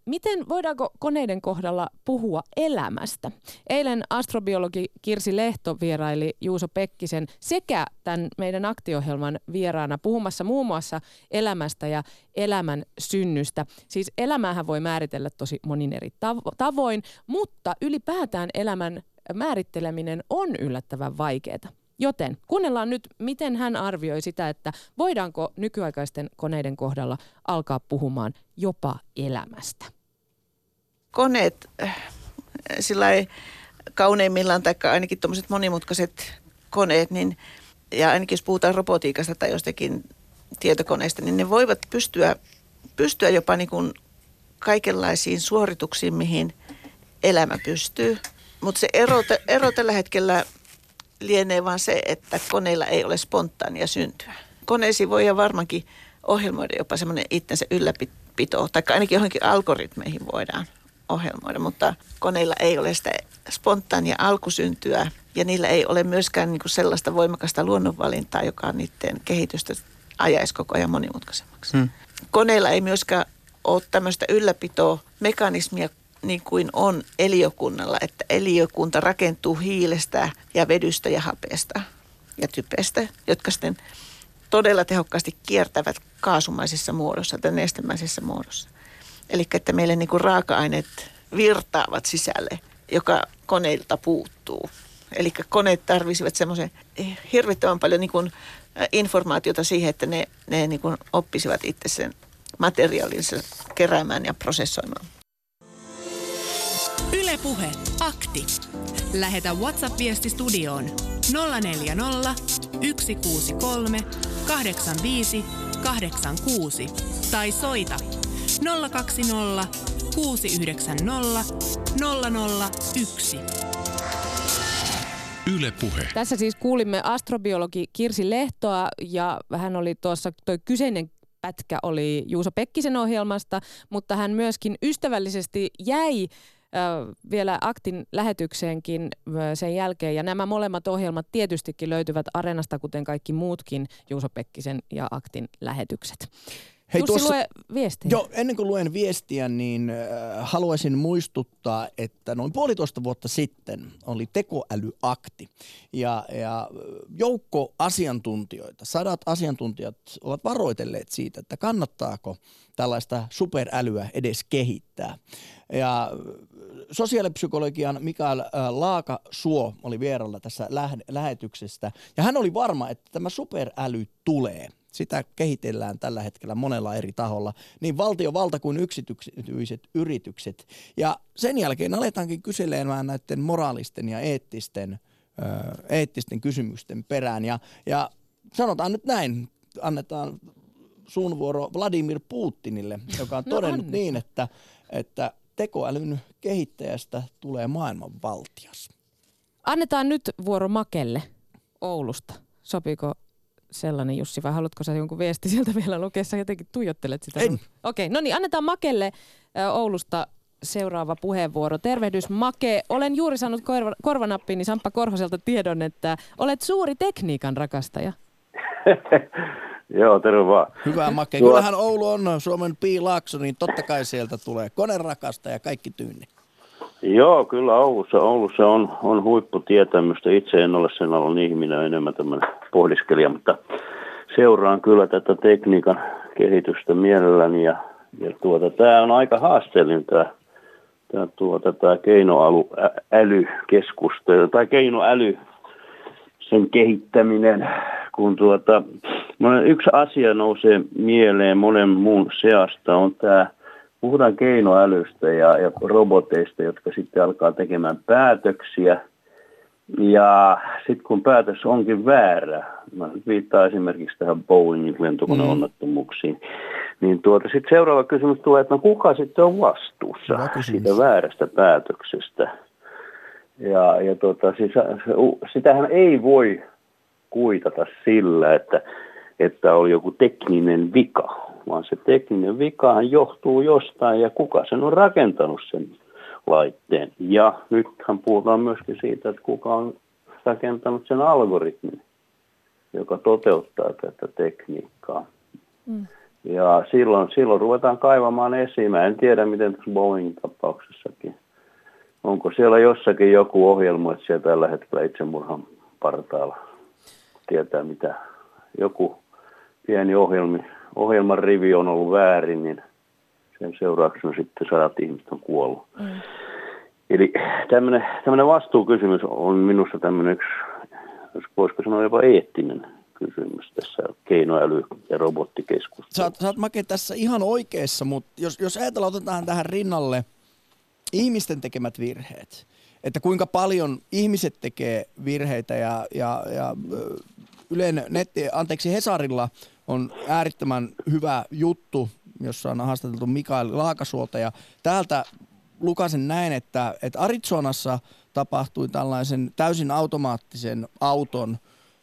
miten voidaanko koneiden kohdalla puhua elämästä? Eilen astrobiologi Kirsi Lehto vieraili Juuso Pekkisen sekä tämän meidän aktiohjelman vieraana puhumassa muun muassa elämästä ja elämän synnystä. Siis elämähän voi määritellä tosi monin eri tavoin, mutta ylipäätään elämän määritteleminen on yllättävän vaikeaa. Joten kuunnellaan nyt, miten hän arvioi sitä, että voidaanko nykyaikaisten koneiden kohdalla alkaa puhumaan jopa elämästä. Koneet äh, sillä kauneimmillaan, tai ainakin tuommoiset monimutkaiset koneet, niin, ja ainakin jos puhutaan robotiikasta tai jostakin tietokoneista, niin ne voivat pystyä, pystyä jopa niin kuin kaikenlaisiin suorituksiin, mihin elämä pystyy – mutta se ero, ero tällä hetkellä lienee vaan se, että koneilla ei ole spontaania syntyä. Koneisiin voi varmaankin ohjelmoida jopa semmoinen itsensä ylläpito, tai ainakin johonkin algoritmeihin voidaan ohjelmoida, mutta koneilla ei ole sitä spontaania alkusyntyä ja niillä ei ole myöskään niin kuin sellaista voimakasta luonnonvalintaa, joka on niiden kehitystä ajaisi koko ajan monimutkaisemmaksi. Hmm. Koneilla ei myöskään ole tämmöistä ylläpitoa mekanismia niin kuin on eliökunnalla, että eliökunta rakentuu hiilestä ja vedystä ja hapeesta ja typestä, jotka sitten todella tehokkaasti kiertävät kaasumaisessa muodossa tai nestemäisessä muodossa. Eli että meille niin kuin raaka-aineet virtaavat sisälle, joka koneilta puuttuu. Eli koneet tarvisivat semmoisen hirvittävän paljon niin kuin informaatiota siihen, että ne, ne niin kuin oppisivat itse sen materiaalinsa keräämään ja prosessoimaan. Ylepuhe akti. Lähetä WhatsApp-viesti studioon 040 163 85 86 tai soita 020 690 001. Yle Puhe. Tässä siis kuulimme astrobiologi Kirsi Lehtoa ja hän oli tuossa, toi kyseinen pätkä oli Juuso Pekkisen ohjelmasta, mutta hän myöskin ystävällisesti jäi vielä Aktin lähetykseenkin sen jälkeen. Ja nämä molemmat ohjelmat tietystikin löytyvät Areenasta, kuten kaikki muutkin Juuso Pekkisen ja Aktin lähetykset. Hei, Jussi, tuossa, lue viestiä. Joo, ennen kuin luen viestiä, niin äh, haluaisin muistuttaa, että noin puolitoista vuotta sitten oli tekoälyakti. Ja, ja joukko asiantuntijoita, sadat asiantuntijat ovat varoitelleet siitä, että kannattaako tällaista superälyä edes kehittää. Ja sosiaalipsykologian Mikael Laaka-Suo oli vieralla tässä lähetyksestä. Ja hän oli varma, että tämä superäly tulee – sitä kehitellään tällä hetkellä monella eri taholla, niin valtiovalta kuin yksityiset yritykset. Ja sen jälkeen aletaankin kyselemään näiden moraalisten ja eettisten, ö, eettisten kysymysten perään. Ja, ja sanotaan nyt näin, annetaan suun vuoro Vladimir Putinille, joka on no todennut no, niin, että, että tekoälyn kehittäjästä tulee maailman valtias. Annetaan nyt vuoro Makelle Oulusta. Sopiiko sellainen, Jussi, vai haluatko sä jonkun viesti sieltä vielä lukea? Sä jotenkin tuijottelet sitä. Okei, okay, no niin, annetaan Makelle Oulusta seuraava puheenvuoro. Tervehdys Make. Olen juuri saanut korva, korvanappiini Samppa Korhoselta tiedon, että olet suuri tekniikan rakastaja. Joo, terve vaan. Hyvä Make. Kyllähän Oulu on Suomen piilaakso, niin totta kai sieltä tulee konerakasta ja kaikki tyynni. Joo, kyllä Oulussa, Oulussa on, on huipputietämystä. Itse en ole sen alun ihminen, enemmän tämmöinen pohdiskelija, mutta seuraan kyllä tätä tekniikan kehitystä mielelläni. Ja, ja tuota, tämä on aika haasteellinen tämä, tämä, tuota, tämä keinoälykeskustelu tai keinoäly, sen kehittäminen, kun tuota, yksi asia nousee mieleen monen muun seasta on tämä puhutaan keinoälystä ja, ja roboteista, jotka sitten alkaa tekemään päätöksiä Ja sitten kun päätös onkin väärä, mä viittaan esimerkiksi tähän Boeingin lentokoneonnettomuuksiin, mm. niin tuota, sitten seuraava kysymys tulee, että no kuka sitten on vastuussa siitä väärästä päätöksestä. Ja, ja tuota, siis, sitähän ei voi kuitata sillä, että, että oli joku tekninen vika, vaan se tekninen vikahan johtuu jostain ja kuka sen on rakentanut sen laitteen. Ja nythän puhutaan myöskin siitä, että kuka on rakentanut sen algoritmin, joka toteuttaa tätä tekniikkaa. Mm. Ja silloin, silloin ruvetaan kaivamaan esiin. Mä en tiedä, miten tässä Boeing-tapauksessakin. Onko siellä jossakin joku ohjelma, että siellä tällä hetkellä itsemurhan partaalla tietää, mitä joku pieni ohjelmi, ohjelman rivi on ollut väärin, niin sen seurauksena sitten sadat ihmiset on kuollut. Mm. Eli tämmöinen vastuukysymys on minusta tämmöinen yksi, jos voisiko sanoa jopa eettinen kysymys tässä keinoäly- ja robottikeskustelussa. Sä oot, sä oot Make tässä ihan oikeassa, mutta jos, jos ajatellaan, otetaan tähän rinnalle ihmisten tekemät virheet, että kuinka paljon ihmiset tekee virheitä ja, ja, ja Ylen netti, anteeksi Hesarilla on äärittömän hyvä juttu, jossa on haastateltu Mikael Laakasuolta ja täältä lukasen näin, että, että Arizonassa tapahtui tällaisen täysin automaattisen auton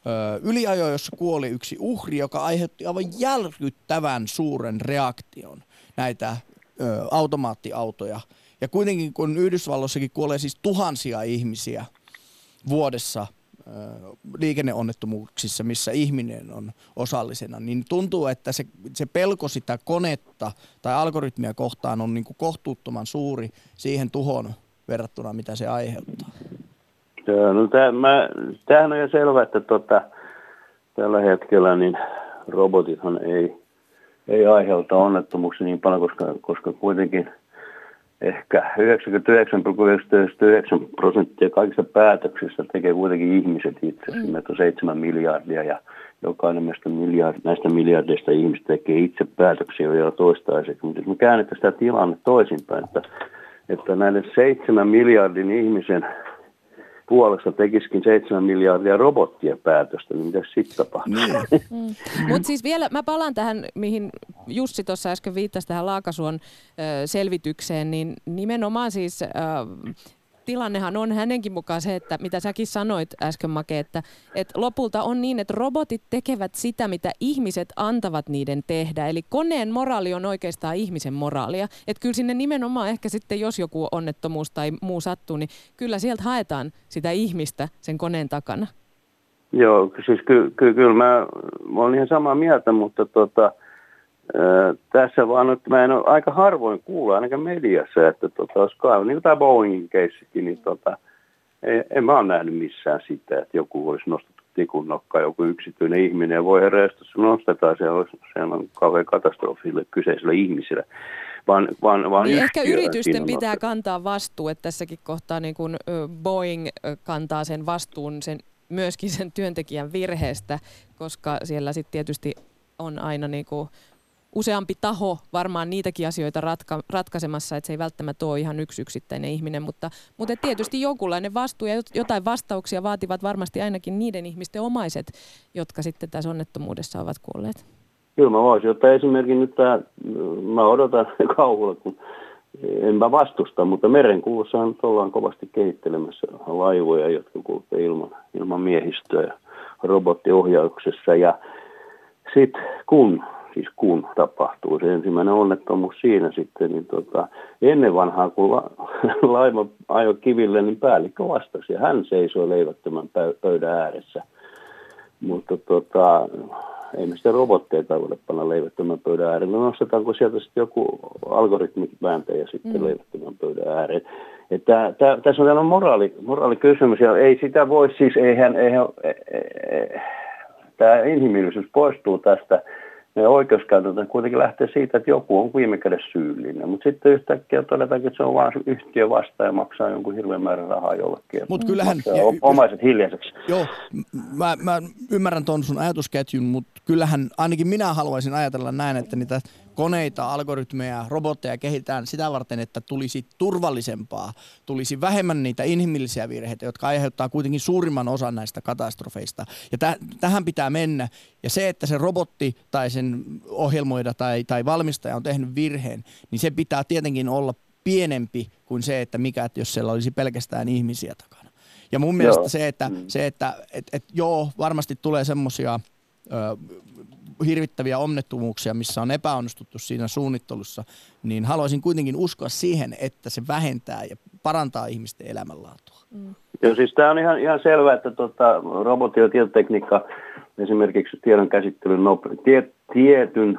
ö, yliajo, jossa kuoli yksi uhri, joka aiheutti aivan järkyttävän suuren reaktion näitä ö, automaattiautoja. Ja kuitenkin kun Yhdysvalloissakin kuolee siis tuhansia ihmisiä vuodessa liikenneonnettomuuksissa, missä ihminen on osallisena, niin tuntuu, että se, se pelko sitä konetta tai algoritmia kohtaan on niin kuin kohtuuttoman suuri siihen tuhoon verrattuna, mitä se aiheuttaa. Joo, no tämä, mä, tämähän on jo selvä, että tota, tällä hetkellä niin robotithan ei, ei aiheuta onnettomuuksia niin paljon, koska, koska kuitenkin – ehkä 99,99 prosenttia kaikista päätöksistä tekee kuitenkin ihmiset itse. Mm. Meitä on 7 miljardia ja jokainen näistä, miljard, näistä miljardeista ihmistä tekee itse päätöksiä vielä toistaiseksi. Mutta jos me käännetään sitä tilanne toisinpäin, että, että näiden 7 miljardin ihmisen puolesta tekisikin 7 miljardia robottien päätöstä, niin mitä sitten tapahtuu? Niin. Mm. Mutta siis vielä, mä palaan tähän, mihin Jussi tuossa äsken viittasi tähän Laakasuon ö, selvitykseen, niin nimenomaan siis ö, tilannehan on hänenkin mukaan se, että mitä säkin sanoit äsken Make, että, että lopulta on niin, että robotit tekevät sitä, mitä ihmiset antavat niiden tehdä. Eli koneen moraali on oikeastaan ihmisen moraalia. Että kyllä sinne nimenomaan ehkä sitten, jos joku onnettomuus tai muu sattuu, niin kyllä sieltä haetaan sitä ihmistä sen koneen takana. Joo, siis ky- ky- kyllä mä, mä olen ihan samaa mieltä, mutta tota, tässä vaan nyt mä en ole aika harvoin kuulla ainakaan mediassa, että tota, olisi kaivu, niin kuin tämä Boeingin keissikin, niin tota, en, en mä ole nähnyt missään sitä, että joku olisi nostettu tikun nokkaan, joku yksityinen ihminen, ja voi herra, jos se nostetaan, se on, se on kauhean katastrofille kyseiselle ihmiselle. Vaan, vaan, vaan niin ehkä yritysten pitää nostettu. kantaa vastuu, että tässäkin kohtaa niin kun Boeing kantaa sen vastuun sen myöskin sen työntekijän virheestä, koska siellä sitten tietysti on aina niin kuin useampi taho varmaan niitäkin asioita ratka- ratkaisemassa, että se ei välttämättä ole ihan yksi yksittäinen ihminen, mutta, mutta tietysti jonkunlainen vastuu ja jotain vastauksia vaativat varmasti ainakin niiden ihmisten omaiset, jotka sitten tässä onnettomuudessa ovat kuolleet. Kyllä mä voisin ottaa esimerkin nyt tämä, mä odotan kauhulla, kun enpä vastusta, mutta merenkulussahan nyt ollaan kovasti kehittelemässä laivoja, jotka kulkevat ilman, ilman miehistöä robottiohjauksessa ja sitten kun siis kun tapahtuu se ensimmäinen onnettomuus siinä sitten, niin tota, ennen vanhaa kun la, laiva ajoi kiville, niin päällikkö vastasi ja hän seisoi leivättömän pöydän ääressä. Mutta tota, ei me sitä robotteita voida panna leivättömän pöydän ääreen. No nostetaanko sieltä sitten joku algoritmi vääntäjä sitten mm. leivättömän pöydän ääreen. Että tää, tässä on tällainen moraali, moraalikysymys ja ei sitä voi siis, eihän, eihän e, e, e, tämä inhimillisyys poistuu tästä ne oikeuskäytäntö kuitenkin lähtee siitä, että joku on viime kädessä syyllinen. Mutta sitten yhtäkkiä todetaankin, että se on vain yhtiö vastaan ja maksaa jonkun hirveän määrän rahaa jollekin. Mutta kyllähän... Ja, omaiset hiljaiseksi. Joo, mä, mä ymmärrän tuon sun ajatusketjun, mutta kyllähän ainakin minä haluaisin ajatella näin, että niitä koneita, algoritmeja, robotteja kehitetään sitä varten, että tulisi turvallisempaa, tulisi vähemmän niitä inhimillisiä virheitä, jotka aiheuttaa kuitenkin suurimman osan näistä katastrofeista. Ja täh- tähän pitää mennä. Ja se, että se robotti tai sen ohjelmoida tai, tai valmistaja on tehnyt virheen, niin se pitää tietenkin olla pienempi kuin se, että mikä, että jos siellä olisi pelkästään ihmisiä takana. Ja mun mielestä joo. se, että, mm. se, että et, et, joo, varmasti tulee semmoisia hirvittäviä onnettomuuksia, missä on epäonnistuttu siinä suunnittelussa, niin haluaisin kuitenkin uskoa siihen, että se vähentää ja parantaa ihmisten elämänlaatua. Mm. Joo, siis tämä on ihan, ihan selvää, että tota, robotti ja tietotekniikka, esimerkiksi tiedon käsittelyn nope- tie, tietyn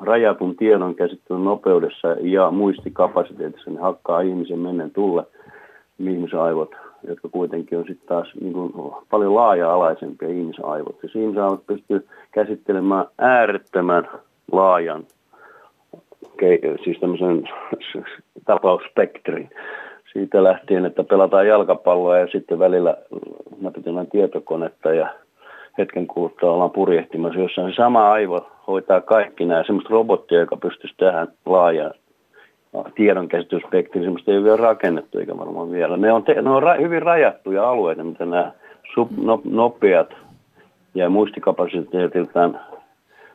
rajatun tiedon käsittelyn nopeudessa ja muistikapasiteetissa, niin hakkaa ihmisen mennen tulle ihmisen aivot jotka kuitenkin on sitten taas niin kuin paljon laaja-alaisempia ihmisaivot. Siis ihmisaivot pystyy käsittelemään äärettömän laajan, siis tämmöisen tapausspektrin. Siitä lähtien, että pelataan jalkapalloa ja sitten välillä näpytellään tietokonetta ja hetken kuluttua ollaan purjehtimassa jossain. Se sama aivo hoitaa kaikki nämä. Semmoista robottia, joka pystyisi tähän laajaan tiedonkäsitysspektri, semmoista ei ole vielä rakennettu eikä varmaan vielä. Ne on, te, ne on ra, hyvin rajattuja alueita, mitä nämä sub, no, nopeat ja muistikapasiteetiltaan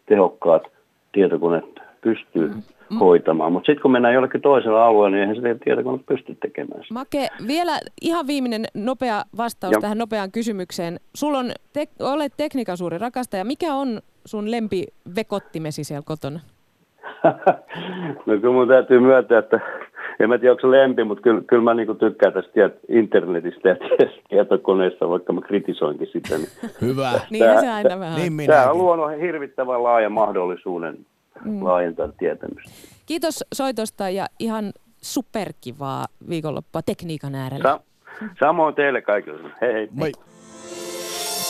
tehokkaat tietokoneet pystyy mm. hoitamaan. Mutta sitten kun mennään jollekin toisella alueella, niin eihän sitä tietokone pysty tekemään sitä. Make, vielä ihan viimeinen nopea vastaus ja. tähän nopeaan kysymykseen. Sulla on, te, olet tekniikan suuri rakastaja. Mikä on sun lempivekottimesi siellä kotona? No kyllä mun täytyy myöntää, että en mä tiedä, onko se lempi, mutta kyllä, kyllä mä niin tykkään tästä internetistä ja tietokoneesta, vaikka mä kritisoinkin sitä. Niin Hyvä. niin se aina vähän. Niin tämä on luonut hirvittävän laajan mahdollisuuden mm. laajentaa tietämystä. Kiitos soitosta ja ihan superkivaa viikonloppua tekniikan äärellä. Sa- samoin teille kaikille. Hei hei. Moi.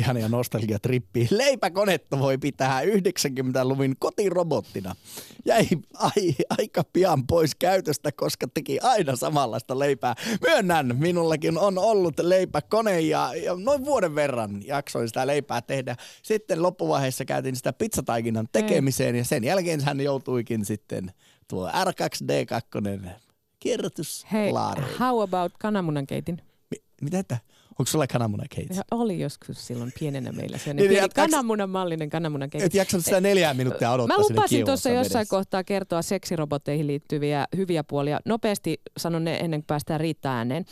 ihania nostalgiatrippi. Leipäkonetta voi pitää 90-luvun kotirobottina. Jäi ai, aika pian pois käytöstä, koska teki aina samanlaista leipää. Myönnän, minullakin on ollut leipäkone ja, ja noin vuoden verran jaksoin sitä leipää tehdä. Sitten loppuvaiheessa käytin sitä pizzataikinan tekemiseen ja sen jälkeen hän joutuikin sitten tuo R2D2 kierrätys Hei, how about kananmunankeitin? Mi- mitä että? Onko sulla kananmunakeitsi? Oli joskus silloin pienenä meillä se niin, pieni kananmunan mallinen kananmunakeitsi. Et jaksanut sitä neljää minuuttia odottaa Mä lupasin tuossa jossain kohtaa kertoa seksirobotteihin liittyviä hyviä puolia. Nopeasti sanon ne ennen kuin päästään riittää ääneen.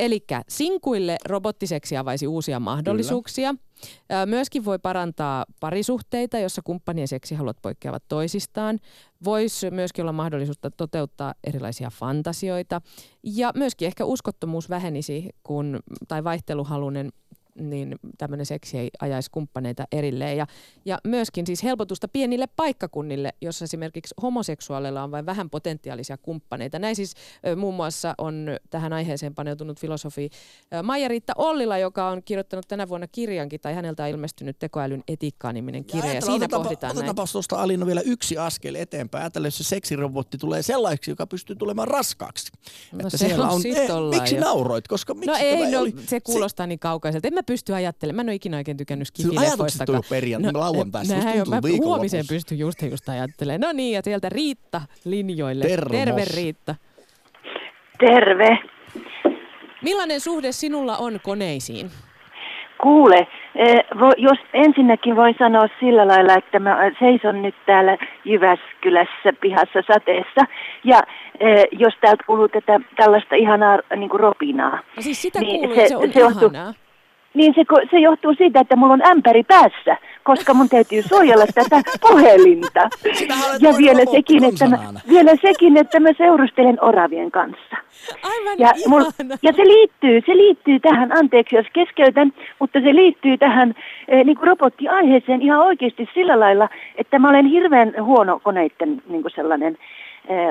Eli sinkuille robottiseksi avaisi uusia mahdollisuuksia. Kyllä. Myöskin voi parantaa parisuhteita, jossa kumppanien seksihalut poikkeavat toisistaan. Voisi myöskin olla mahdollisuutta toteuttaa erilaisia fantasioita. Ja myöskin ehkä uskottomuus vähenisi, kun, tai vaihteluhalunen niin tämmöinen seksi ei ajaisi kumppaneita erilleen. Ja, ja myöskin siis helpotusta pienille paikkakunnille, jossa esimerkiksi homoseksuaaleilla on vain vähän potentiaalisia kumppaneita. Näin siis ö, muun muassa on tähän aiheeseen paneutunut filosofi Maija-Riitta Ollila, joka on kirjoittanut tänä vuonna kirjankin, tai häneltä on ilmestynyt tekoälyn etiikkaa-niminen kirja, ja, ja siinä otetaanpa, pohditaan otetaanpa näin. tuosta Alina vielä yksi askel eteenpäin. Ajatellen, jos se seksirobotti tulee sellaiseksi, joka pystyy tulemaan raskaaksi. No että se siellä on, on eh, miksi jo. nauroit? Koska miksi no ei, no, oli? se kuulostaa se... niin kaukaiselta. En mä pysty ajattelemaan. Mä en ole ikinä oikein tykännyt skifileffoista. Ajatukset perjantai, no, lauantaista. Mä huomiseen pystyn just just ajattelemaan. No niin, ja sieltä Riitta linjoille. Termos. Terve Riitta. Terve. Millainen suhde sinulla on koneisiin? Kuule, eh, jos ensinnäkin voin sanoa sillä lailla, että mä seison nyt täällä Jyväskylässä pihassa sateessa. Ja eh, jos täältä kuuluu tätä tällaista ihanaa niin kuin ropinaa. No siis sitä niin kuuluu se, se on se ihanaa. Johtuu, niin se, se johtuu siitä, että mulla on ämpäri päässä, koska mun täytyy suojella tätä puhelinta. Ja vielä sekin, että mä, vielä sekin, että mä seurustelen oravien kanssa. Aivan ja, mul, ja se liittyy, se liittyy tähän, anteeksi jos keskeytän, mutta se liittyy tähän eh, niin kuin robottiaiheeseen ihan oikeasti sillä lailla, että mä olen hirveän huono koneiden niin kuin sellainen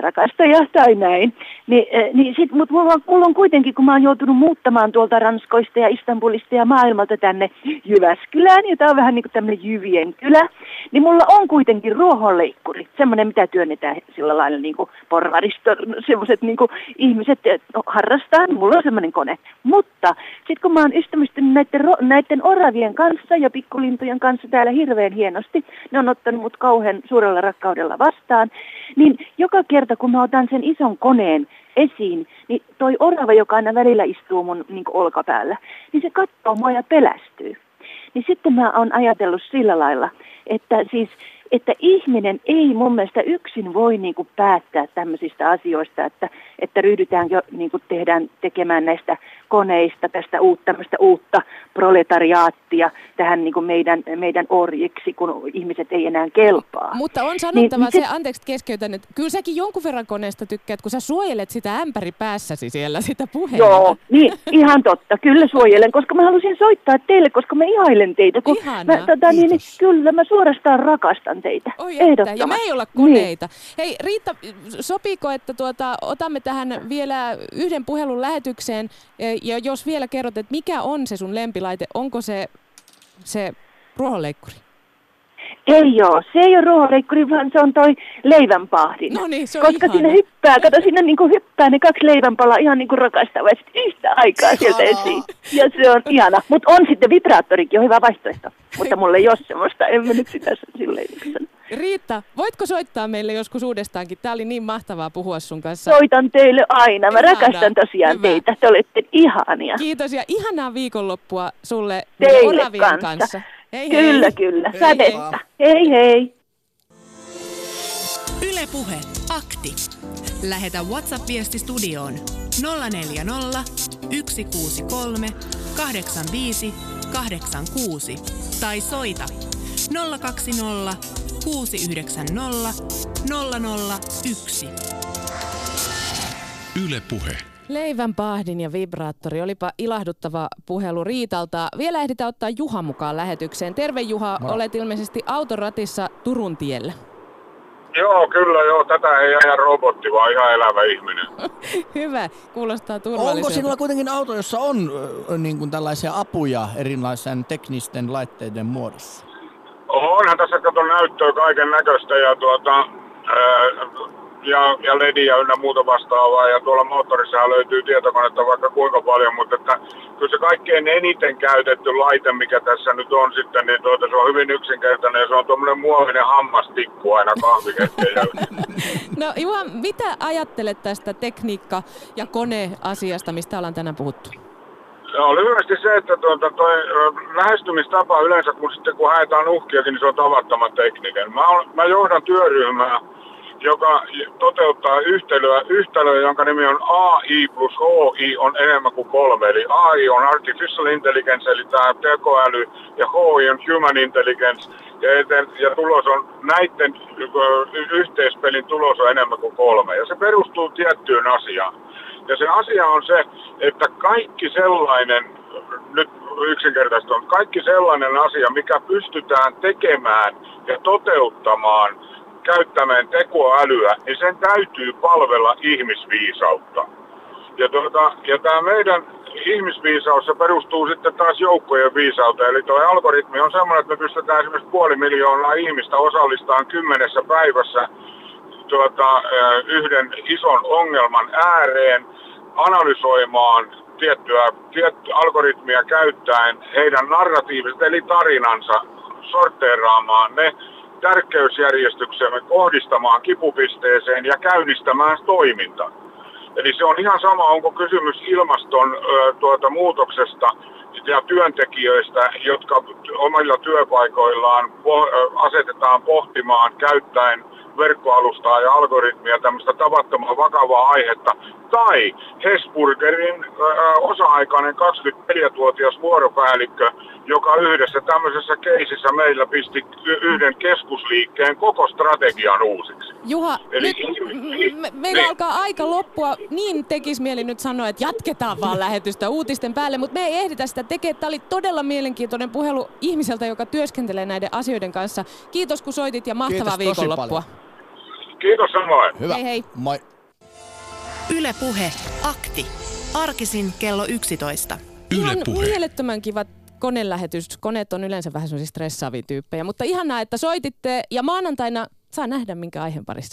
rakastaja tai näin. Ni, niin sit, mut mulla, on, mulla on kuitenkin, kun mä oon joutunut muuttamaan tuolta Ranskoista ja Istanbulista ja maailmalta tänne Jyväskylään, ja tää on vähän niin kuin tämmöinen jyvien kylä, niin mulla on kuitenkin ruohonleikkuri, semmoinen mitä työnnetään sillä lailla niin kuin porvarista, semmoiset niin kuin ihmiset no, harrastaa, niin mulla on semmoinen kone. Mutta sitten kun mä oon ystävystynyt näiden, näiden oravien kanssa ja pikkulintujen kanssa täällä hirveän hienosti, ne on ottanut mut kauhean suurella rakkaudella vastaan, niin joka kerta kun mä otan sen ison koneen esiin, niin toi orava, joka aina välillä istuu mun niin olkapäällä, niin se katsoo mua ja pelästyy. Niin sitten mä oon ajatellut sillä lailla, että siis että ihminen ei mun mielestä yksin voi niin kuin päättää tämmöisistä asioista, että, että ryhdytään jo niin kuin tehdään, tekemään näistä koneista tästä uutta, tämmöistä uutta proletariaattia tähän niin kuin meidän, meidän orjiksi, kun ihmiset ei enää kelpaa. Mutta on sanottava niin, se, se, anteeksi keskeytän, että kyllä säkin jonkun verran koneesta tykkäät, kun sä suojelet sitä ämpäri päässäsi siellä, sitä puhetta. Joo, niin, ihan totta, kyllä suojelen, koska mä halusin soittaa teille, koska mä ihailen teitä. Kun Ihanaa. Mä, tota, niin, niin, kyllä, mä suorastaan rakastan teitä. Oi että, ja me ei olla koneita. Niin. Hei Riitta, sopiiko, että tuota, otamme tähän vielä yhden puhelun lähetykseen e, ja jos vielä kerrot, että mikä on se sun lempilaite, onko se se ruohonleikkuri? Ei ole. Se ei ole ruohonleikkuri, vaan se on toi leivänpahdi. No niin, se on Koska ihana. sinne hyppää, kato sinne niinku hyppää ne kaksi leivänpalaa ihan niinku rakastavasti yhtä aikaa sieltä esiin. Ja se on ihana. Mutta on sitten vibraattorikin, on hyvä vaihtoehto. Mutta mulle ei ole semmoista, en mä nyt sitä silleen Riitta, voitko soittaa meille joskus uudestaankin? Tämä oli niin mahtavaa puhua sun kanssa. Soitan teille aina. Mä Ihanaa. rakastan tosiaan Hyvä. teitä. Te olette ihania. Kiitos ja ihanaa viikonloppua sulle teille kanssa. kanssa. Hei, kyllä, hei. kyllä. Sädettä. Hei hei. Ylepuhe akti. Lähetä WhatsApp-viesti studioon 040 163 85 86 tai soita 020 690 001. Yle Puhe. Leivän pahdin ja vibraattori. Olipa ilahduttava puhelu Riitalta. Vielä ehditään ottaa Juha mukaan lähetykseen. Terve Juha, Moro. olet ilmeisesti autoratissa Turun tiellä. Joo, kyllä joo. Tätä ei aja robotti, vaan ihan elävä ihminen. Hyvä, kuulostaa turvalliselta. Onko sinulla kuitenkin auto, jossa on niin kuin tällaisia apuja erilaisen teknisten laitteiden muodossa? Onhan tässä kato näyttöä kaiken näköistä ja tuota, ää, ja, ja lediä ynnä muuta vastaavaa. Ja tuolla moottorissa löytyy tietokonetta vaikka kuinka paljon, mutta että kyllä se kaikkein eniten käytetty laite, mikä tässä nyt on sitten, niin tuota, se on hyvin yksinkertainen ja se on tuommoinen muovinen hammastikku aina kahviketteen No Juha, mitä ajattelet tästä tekniikka- ja koneasiasta, mistä ollaan tänään puhuttu? No, lyhyesti se, että tuota, toi lähestymistapa yleensä, kun, sitten, kun haetaan uhkiakin, niin se on tavattoman tekninen. Mä, on, mä johdan työryhmää, joka toteuttaa yhtälöä, yhtälöä, jonka nimi on AI plus HI on enemmän kuin kolme. Eli AI on Artificial Intelligence, eli tämä tekoäly, ja HI on Human Intelligence, ja, eten, ja tulos on näiden yhteispelin tulos on enemmän kuin kolme. Ja se perustuu tiettyyn asiaan. Ja se asia on se, että kaikki sellainen, nyt yksinkertaisesti on, kaikki sellainen asia, mikä pystytään tekemään ja toteuttamaan – käyttämään tekoälyä, niin sen täytyy palvella ihmisviisautta. Ja, tuota, ja tämä meidän ihmisviisaus se perustuu sitten taas joukkojen viisauteen. Eli tuo algoritmi on sellainen, että me pystytään esimerkiksi puoli miljoonaa ihmistä osallistamaan kymmenessä päivässä tuota, yhden ison ongelman ääreen, analysoimaan tiettyä, tiettyä algoritmia käyttäen heidän narratiiviset eli tarinansa sorteeraamaan ne tärkeysjärjestyksemme kohdistamaan kipupisteeseen ja käynnistämään toiminta. Eli se on ihan sama, onko kysymys ilmaston ö, tuota, muutoksesta ja työntekijöistä, jotka omilla työpaikoillaan po- asetetaan pohtimaan käyttäen verkkoalustaa ja algoritmia tämmöistä tavattoman vakavaa aihetta. Tai Hesburgerin osa-aikainen 24-vuotias vuoropäällikkö, joka yhdessä tämmöisessä keisissä meillä pisti yhden keskusliikkeen koko strategian uusiksi. Juha, Eli, nyt me, meillä niin. alkaa aika loppua. Niin tekis mieli nyt sanoa, että jatketaan vaan lähetystä uutisten päälle, mutta me ei ehditä sitä tekemään. Tämä oli todella mielenkiintoinen puhelu ihmiseltä, joka työskentelee näiden asioiden kanssa. Kiitos kun soitit ja mahtavaa Kiitos viikonloppua. Kiitos samoin. Hyvä. Hei hei. Moi. Yle Puhe. Akti. Arkisin kello 11. Ihan Yle Puhe. mielettömän kiva konelähetys. Koneet on yleensä vähän semmoisia stressaavia tyyppejä, mutta ihanaa, että soititte ja maanantaina saa nähdä, minkä aiheen parissa